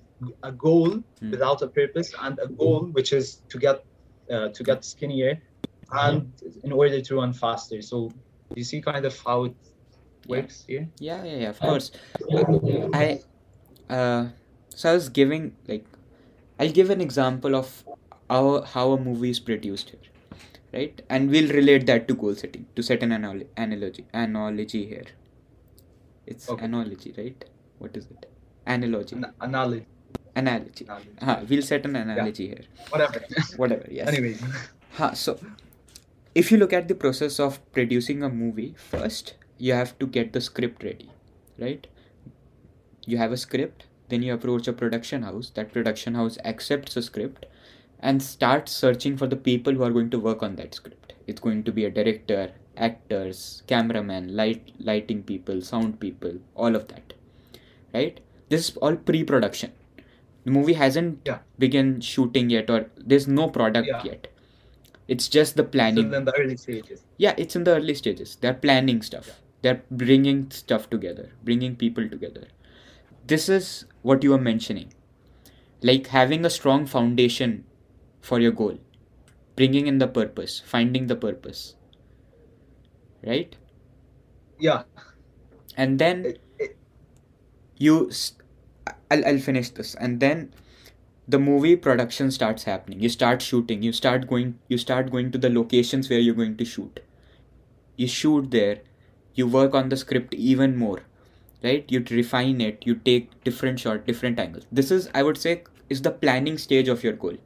a goal Hmm. without a purpose and a goal which is to get uh, to get skinnier and in order to run faster so you see kind of how it works here Yeah, yeah, yeah, of course. I, uh, so I was giving like, I'll give an example of how how a movie is produced here, right? And we'll relate that to goal setting to set an anal- analogy analogy here. It's Okay. analogy, right? What is it? Analogy. An- analogy, Analogy. analogy. Huh, we'll set an analogy here. whatever Whatever. Yes. anyways Huh, so if you look at the process of producing a movie, first you have to get the script ready, right? You have a script, then you approach a production house. That production house accepts the script and start searching for the people who are going to work on that script. It's going to be a director, actors, cameraman, light lighting people, sound people, all of that. Right? This is all pre-production. The movie hasn't Yeah. begun shooting yet or there's no product Yeah. yet. It's just the planning. still in the early stages Yeah, it's in the early stages. They're planning stuff. They're bringing stuff together, bringing people together. This is what you are mentioning. Like having a strong foundation for your goal, bringing in the purpose, finding the purpose. Right? yeah. And then you I'll, I'll finish this. And then the movie production starts happening. You start shooting. You start going you start going to the locations where you're going to shoot. You shoot there. You work on the script even more. Right? You refine it. You take different shot different angles. This is i would say is the planning stage of your goal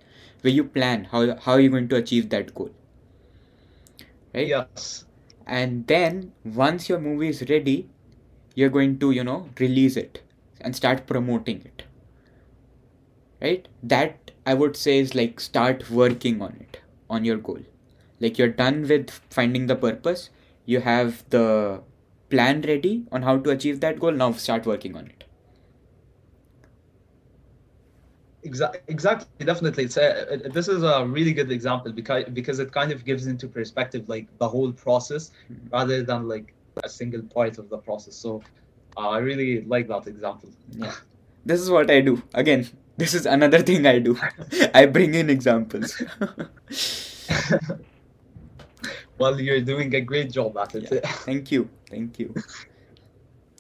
where you plan how how you're going to achieve that goal. Right? Yes. And then once your movie is ready you're going to you know release it and start promoting it. Right? That i would say is like start working on it on your goal. Like you're done with finding the purpose you have the plan ready on how to achieve that goal now start working on it Exactly, exactly, definitely. It's a, it- this is a really good example because because it kind of gives into perspective like the whole process Mhm. rather than like a single part of the process. So uh, I really like that example. yeah this is what i do again this is another thing i do i bring in examples well, you're doing a great job at it. Yeah. Thank you. Thank you.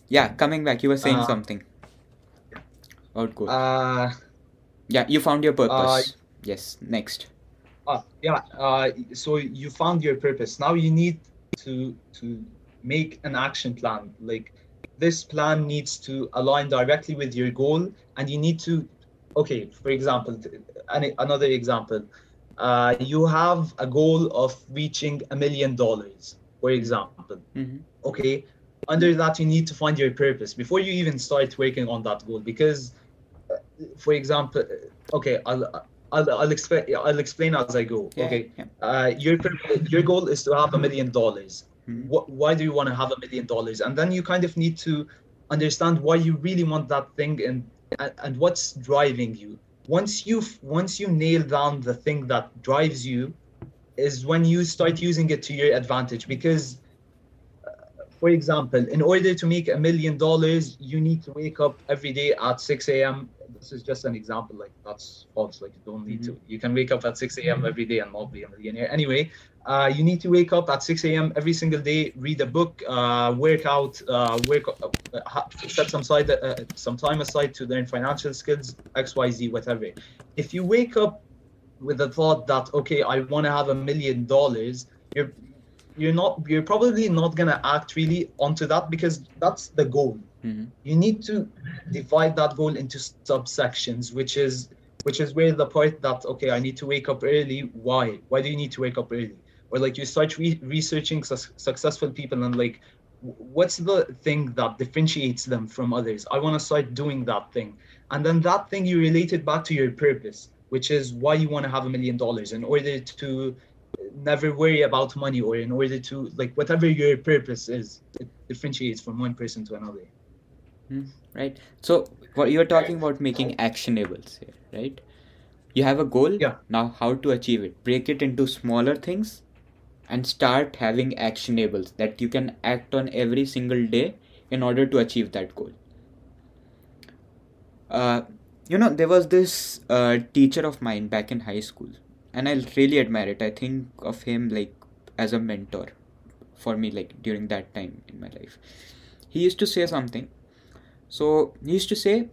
Yeah, coming back, you were saying Uh, something. About goal. Uh, yeah, you found your purpose. yes, next. uh, yeah. Uh, so you found your purpose. Now you need to to make an action plan. Like this plan needs to align directly with your goal, and you need to. Okay, for example, th- another example. Uh, you have a goal of reaching a million dollars, for example. hmm okay under that you need to find your purpose before you even start working on that goal because uh, for example uh, okay i'll i'll, I'll explain i'll explain as i go Yeah, okay yeah. uh, your your goal is to have a million dollars Mhm. Why do you want to have a million dollars and then you kind of need to understand why you really want that thing and and, what's driving you once you once you nail down the thing that drives you is when you start using it to your advantage because for example, in order to make a million dollars, you need to wake up every day at 6 a.m. This is just an example, like that's false. Like you don't need to. You can wake up at 6 a.m. every day and not be a millionaire. Anyway, uh, you need to wake up at 6 a.m. every single day, read a book, uh, work out, uh, work, uh, set some side, uh, some time aside to learn financial skills, X, Y, Z, whatever. If you wake up with the thought that okay, I want to have a million dollars, you're you're not you're probably not gonna act really onto that because that's the goal. Mhm. You need to divide that goal into subsections, which is which is where the part that okay, I need to wake up early. Why? Why do you need to wake up early? Or like you start re- researching su- successful people and like what's the thing that differentiates them from others? I want to start doing that thing, and then that thing you relate it back to your purpose, which is why you want to have a million dollars in order to never worry about money or in order to like whatever your purpose is it differentiates from one person to another right? So what you're talking about making actionables here right? You have a goal. Yeah. now how to achieve it? Break it into smaller things and start having actionables that you can act on every single day in order to achieve that goal. Uh, you know there was this uh, teacher of mine back in high school and i really admire it. I think of him like as a mentor for me like during that time in my life. He used to say something so he used to say,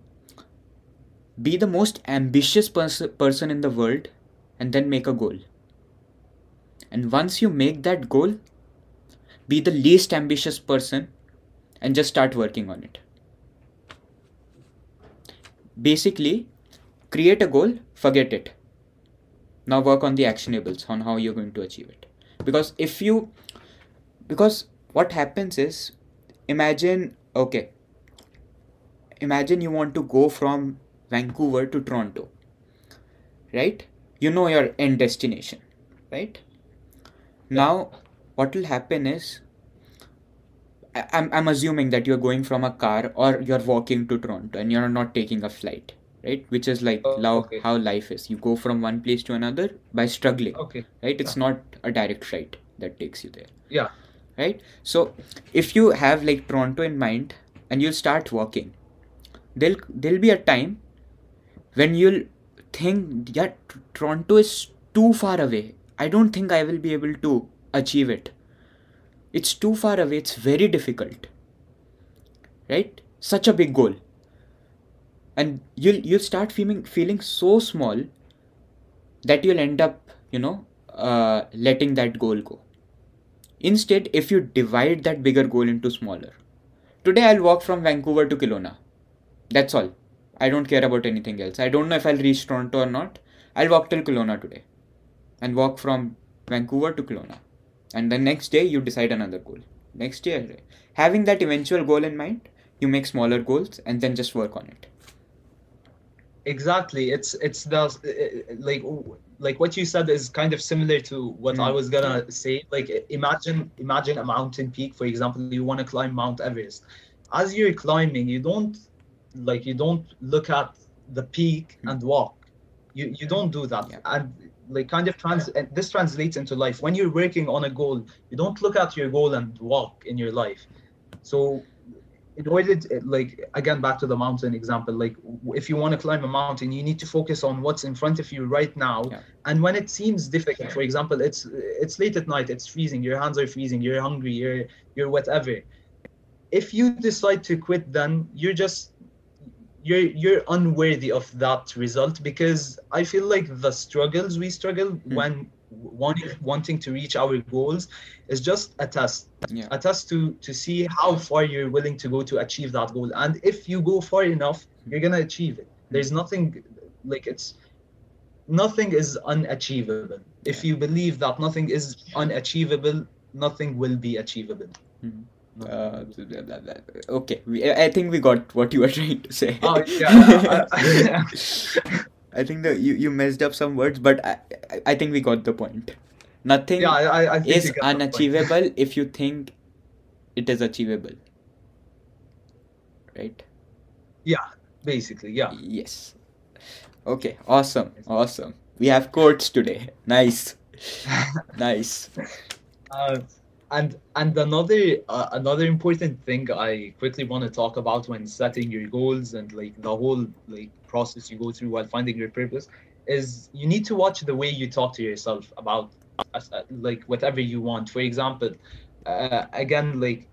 be the most ambitious pers- person in the world and then make a goal. And once you make that goal, be the least ambitious person and just start working on it. Basically, create a goal, forget it. Now work on the actionables on how you're going to achieve it. Because if you, because what happens is, imagine, okay, imagine you want to go from Vancouver to Toronto, right? You know your end destination, right? Now, what will happen is, I- I'm, I'm assuming that you're going from a car or you're walking to Toronto and you're not taking a flight, right? Which is like Oh, how, okay. how life is. You go from one place to another by struggling, okay right? It's not a direct flight that takes you there yeah right so if you have like toronto in mind and you'll start walking there'll there'll be a time when you'll think yeah toronto is too far away. I don't think i will be able to achieve it. It's too far away. It's very difficult. Right? Such a big goal. And you'll you'll start feeling feeling so small that you'll end up you know uh, letting that goal go. Instead, if you divide that bigger goal into smaller, today I'll walk from Vancouver to Kelowna. That's all. I don't care about anything else. I don't know if I'll reach Toronto or not. I'll walk till Kelowna today and walk from Vancouver to Kelowna. And the next day, you decide another goal. Next year, having that eventual goal in mind, you make smaller goals and then just work on it. exactly it's it's the like like what you said is kind of similar to what i Mm. was gonna say like imagine imagine a mountain peak for example you want to climb mount everest as you're climbing you don't like you don't look at the peak Mm. and walk. You you don't do that. Yeah. and like kind of trans and this translates into life. When you're working on a goal you don't look at your goal and walk in your life. So in order to, like again back to the mountain example like if you want to climb a mountain you need to focus on what's in front of you right now. Yeah. and when it seems difficult for example it's it's late at night it's freezing your hands are freezing you're hungry you're you're whatever. If you decide to quit then you're just you're you're unworthy of that result because i feel like the struggles we struggle hmm. when wanting wanting to reach our goals is just a test. Yeah. a test to to see how far you're willing to go to achieve that goal. And if you go far enough hmm. you're gonna achieve it. Hmm. There's nothing like it's nothing is unachievable. If you believe that nothing is unachievable nothing will be achievable. Mhm. Uh, okay, we, I think we got what you were trying to say. oh yeah I- think that you, you messed up some words, but I, I, think we got the point. Nothing yeah i, I is you got the point. unachievable if you think it is achievable. Right? Yeah, basically yeah Yes. Okay, awesome, awesome. We have quotes today. Nice, nice. Uh, and and another uh, another important thing I quickly want to talk about when setting your goals and like the whole like process you go through while finding your purpose is you need to watch the way you talk to yourself about uh, like whatever you want. For example, uh, again like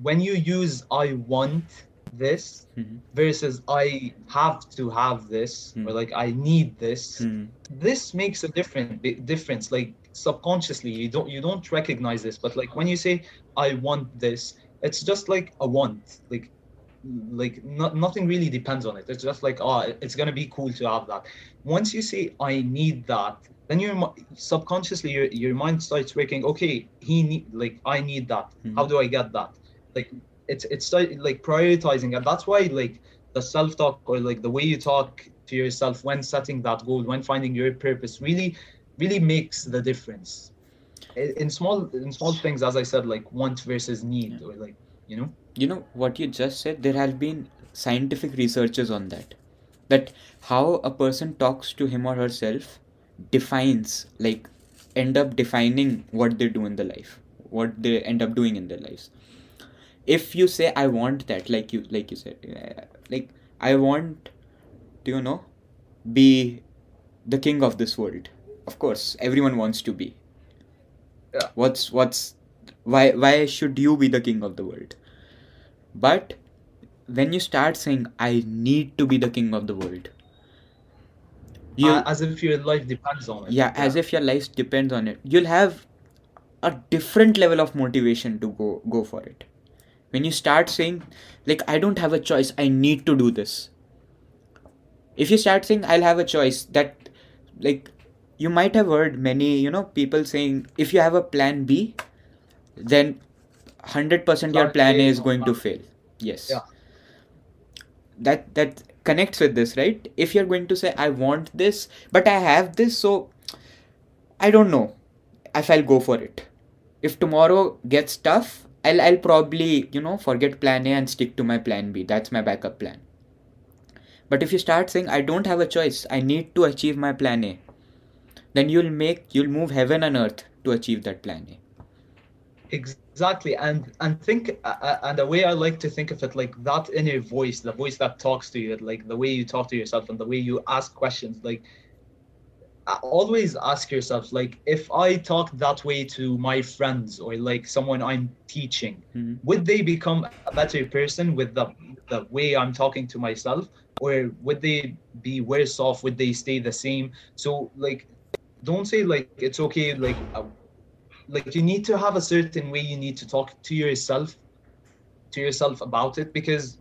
when you use I want this Mhm. versus I have to have this Hmm. or like I need this. Hmm. This makes a different difference. Like subconsciously, you don't you don't recognize this, but like when you say I want this, it's just like a want. Like like not, nothing really depends on it. It's just like oh, it's gonna be cool to have that. Once you say I need that, then your subconsciously your, your mind starts working. Okay, he need like I need that. How Mhm. do I get that? Like it's it's like prioritizing, and that's why like the self talk or like the way you talk to yourself when setting that goal, when finding your purpose, really really makes the difference. In small in small things, as I said, like want versus need, or like you know. you know what you just said? There have been scientific researches on that. That how a person talks to him or herself defines like end up defining what they do in the life what they end up doing in their lives. If you say i want that like you like you said uh, like i want do you know? Be the king of this world of course everyone wants to be. Yeah. what's what's why why should you be the king of the world? But when you start saying i need to be the king of the world you Uh, as if your life depends on it. yeah as if your life depends on it. You'll have a different level of motivation to go go for it. When you start saying like i don't have a choice. I need to do this. If you start saying i'll have a choice that like you might have heard many you know people saying if you have a plan b then 100% your Plan plan A is going to fail. Yes. Yeah. that that connects with this right? If you're going to say i want this but i have this so i don't know if i'll go for it. If tomorrow gets tough i'll i'll probably you know forget plan a and stick to my plan b. That's my backup plan. But if you start saying i don't have a choice. I need to achieve my plan a then you'll make you'll move heaven and earth to achieve that plan a. Exactly and and think uh, and the way i like to think of it like that inner voice the voice that talks to you like the way you talk to yourself and the way you ask questions like always ask yourself like if i talk that way to my friends or like someone i'm teaching Mhm. would they become a better person with the the way i'm talking to myself? Or would they be worse off? Would they stay the same? So like don't say like it's okay like uh, like you need to have a certain way you need to talk to yourself to yourself about it because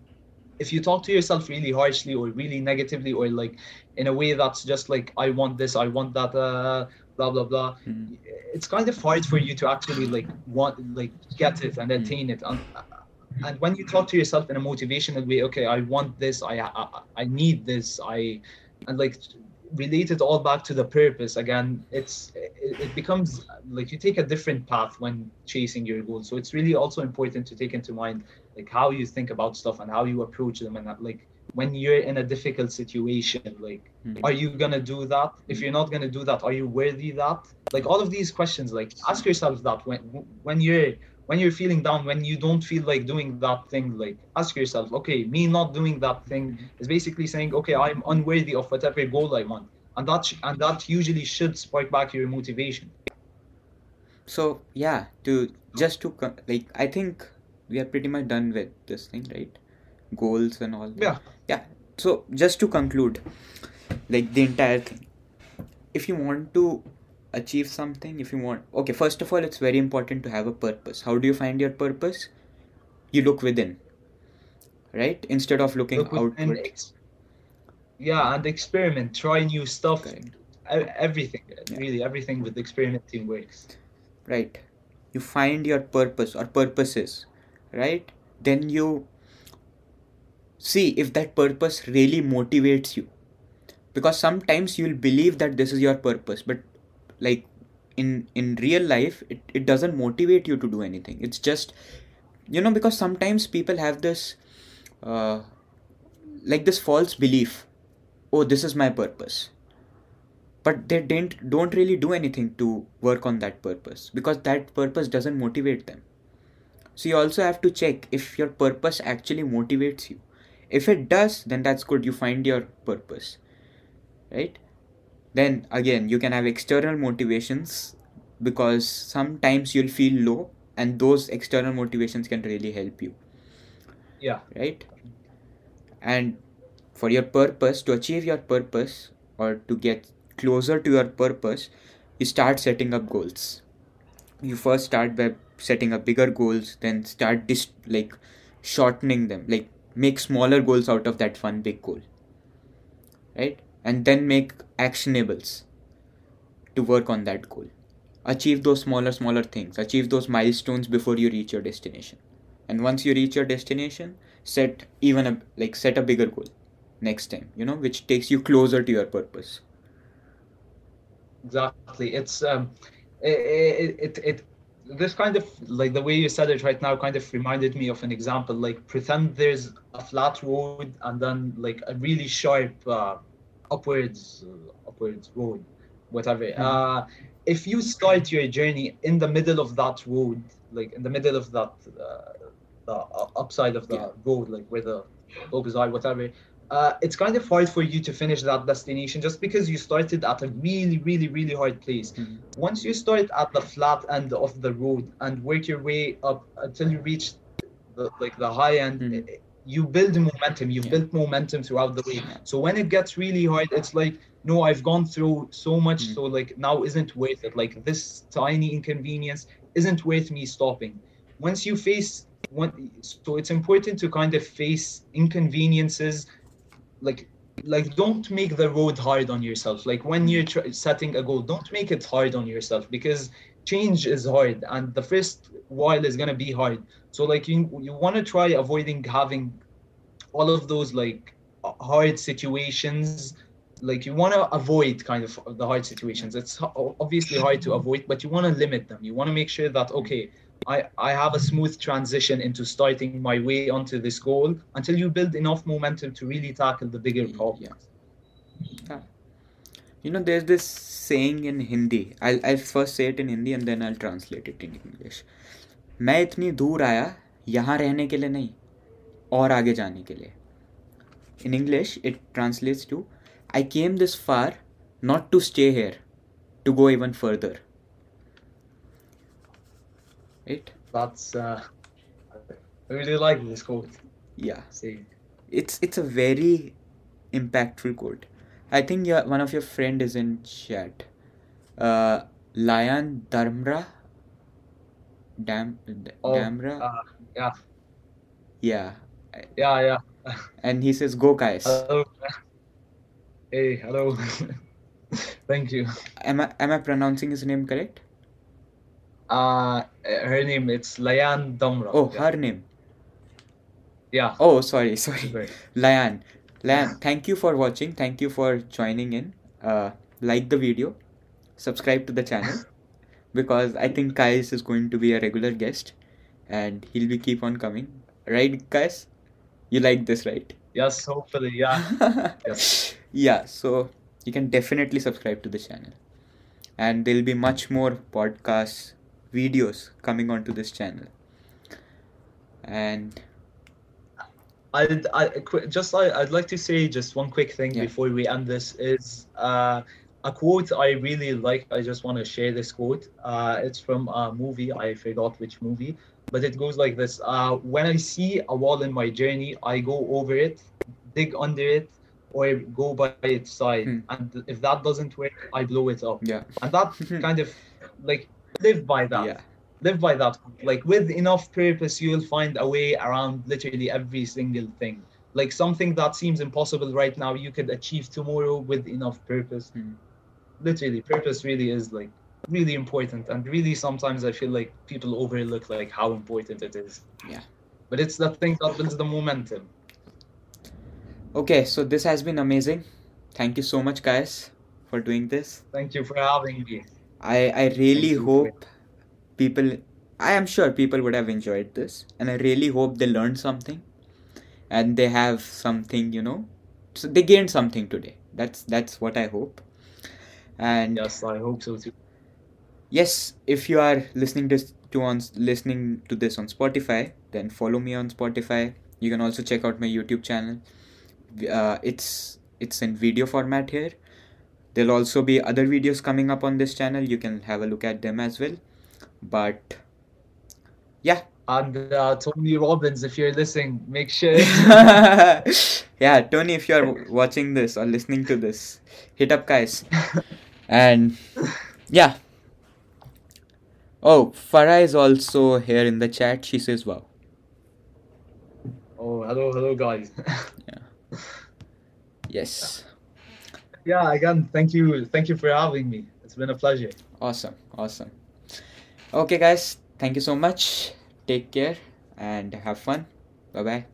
if you talk to yourself really harshly or really negatively or like in a way that's just like i want this i want that uh, blah blah blah Mhm. it's kind of hard for you to actually like want like get it and attain it and and when you talk to yourself in a motivational way okay i want this i i, I need this i and like relate it all back to the purpose. Again it's it, it becomes like you take a different path when chasing your goals. So it's really also important to take into mind like how you think about stuff and how you approach them and that, like when you're in a difficult situation like Mhm. are you gonna do that? If you're not gonna do that are you worthy that? Like all of these questions like ask yourself that when when you're when you're feeling down when you don't feel like doing that thing like ask yourself okay me not doing that thing is basically saying okay i'm unworthy of whatever goal i want and that sh- and that usually should spark back your motivation So yeah, to just to like I think we are pretty much done with this thing, right? Goals and all. that. Yeah. Yeah. So just to conclude, like the entire thing, if you want to achieve something, if you want, okay, first of all, it's very important to have a purpose. How do you find your purpose? You look within, right? Instead of looking Look outward. ex- yeah and experiment try new stuff Correct. E- everything uh, really everything with experimenting works right you find your purpose or purposes right then you see if that purpose really motivates you because sometimes you'll believe that this is your purpose but like in in real life it, it doesn't motivate you to do anything. It's just you know because sometimes people have this uh, like this false belief oh this is my purpose. But they didn't don't really do anything to work on that purpose because that purpose doesn't motivate them. So you also have to check if your purpose actually motivates you. If it does then that's good. You find your purpose right then again you can have external motivations because sometimes you'll feel low and those external motivations can really help you. Yeah. right? And for your purpose to achieve your purpose or to get closer to your purpose you start setting up goals. You first start by setting up bigger goals then start dis- like shortening them like make smaller goals out of that one big goal. Right and then make actionables to work on that goal achieve those smaller smaller things achieve those milestones before you reach your destination and once you reach your destination set even a like set a bigger goal next time you know which takes you closer to your purpose Exactly. It's um, it, it it this kind of like the way you said it right now kind of reminded me of an example. Like pretend there's a flat road and then like a really sharp uh, upwards uh, upwards road, whatever. Mhm. Uh, if you start your journey in the middle of that road, like in the middle of that uh, the uh, upside of the Yeah. road, like where the logos are, whatever. Uh, it's kind of hard for you to finish that destination just because you started at a really, really, really hard place. Mhm. Once you start at the flat end of the road and work your way up until you reach the like the high end, Mhm. eh, you build momentum. You've Yeah. built momentum throughout the week So when it gets really hard, it's like, no, I've gone through so much, Mhm. so like now isn't worth it. Like this tiny inconvenience isn't worth me stopping. Once you face one, so it's important to kind of face inconveniences like like don't make the road hard on yourself like when you're tr- setting a goal don't make it hard on yourself because change is hard and the first while is going to be hard. So like you you want to try avoiding having all of those like hard situations. Like you want to avoid kind of the hard situations. It's obviously hard to avoid but you want to limit them. You want to make sure that okay I, I have a smooth transition into starting my way onto this goal until you build enough momentum to really tackle the bigger problems. Yeah. You know, there's this saying in Hindi. I'll I'll first say it in Hindi and then I'll translate it in English. मैं इतनी दूर आया यहाँ रहने के लिए नहीं और आगे जाने के लिए In English, it translates to I came this far not to stay here, to go even further. Right? That's uh, I really like this quote. Yeah. See, It's it's a very impactful quote. I think your one of your friend is in chat. Uh, Lion Dharmra. Dam D- Oh, Damra. uh, yeah, yeah, yeah, yeah. and he says go guys. Hello. Hey, hello. Thank you. am I am I pronouncing his name correct? Uh, her name it's Layan Damra. Oh, yeah. her name. yeah. Oh, sorry, sorry. Right. Lion. Thank you for watching. Thank you for joining in. Uh, like the video, subscribe to the channel because I think Qais is going to be a regular guest and he'll be keep on coming. Right, Qais? You like this, right? Yes, hopefully, yeah. Yes. yeah, so you can definitely subscribe to the channel. And there'll be much more podcasts, videos coming onto this channel. And I'd, I just I, I'd like to say just one quick thing Yeah. before we end this is uh, a quote I really like. I just want to share this quote. Uh, it's from a movie. I forgot which movie, but it goes like this: uh, When I see a wall in my journey, I go over it, dig under it, or go by its side. Hmm. And if that doesn't work, I blow it up. yeah. And that kind of like live by that Yeah. Live by that like with enough purpose you'll find a way around literally every single thing like something that seems impossible right now you could achieve tomorrow with enough purpose Hmm. literally purpose really is like really important and really sometimes i feel like people overlook like how important it is Yeah. but it's that thing that builds the momentum Okay, so this has been amazing. Thank you so much, guys, for doing this. thank you for having me I, I really hope people, I am sure people would have enjoyed this, and I really hope they learned something, and they have something, you know, so they gained something today. That's that's what I hope. And yes i hope so too yes, if you are listening this to on listening to this on Spotify, then follow me on Spotify. You can also check out my YouTube channel. Uh, it's it's in video format here. There'll also be other videos coming up on this channel. You can have a look at them as well. But yeah, And uh, Tony Robbins, if you're listening, make sure. yeah, Tony, if you're watching this or listening to this, hit up guys. And yeah. Oh, Farah is also here in the chat. She says, wow. oh, hello, hello, guys. yeah. Yes. yeah, again, thank you, thank you for having me. It's been a pleasure. Awesome. Awesome. Okay, guys. Thank you so much. Take care and have fun. Bye bye.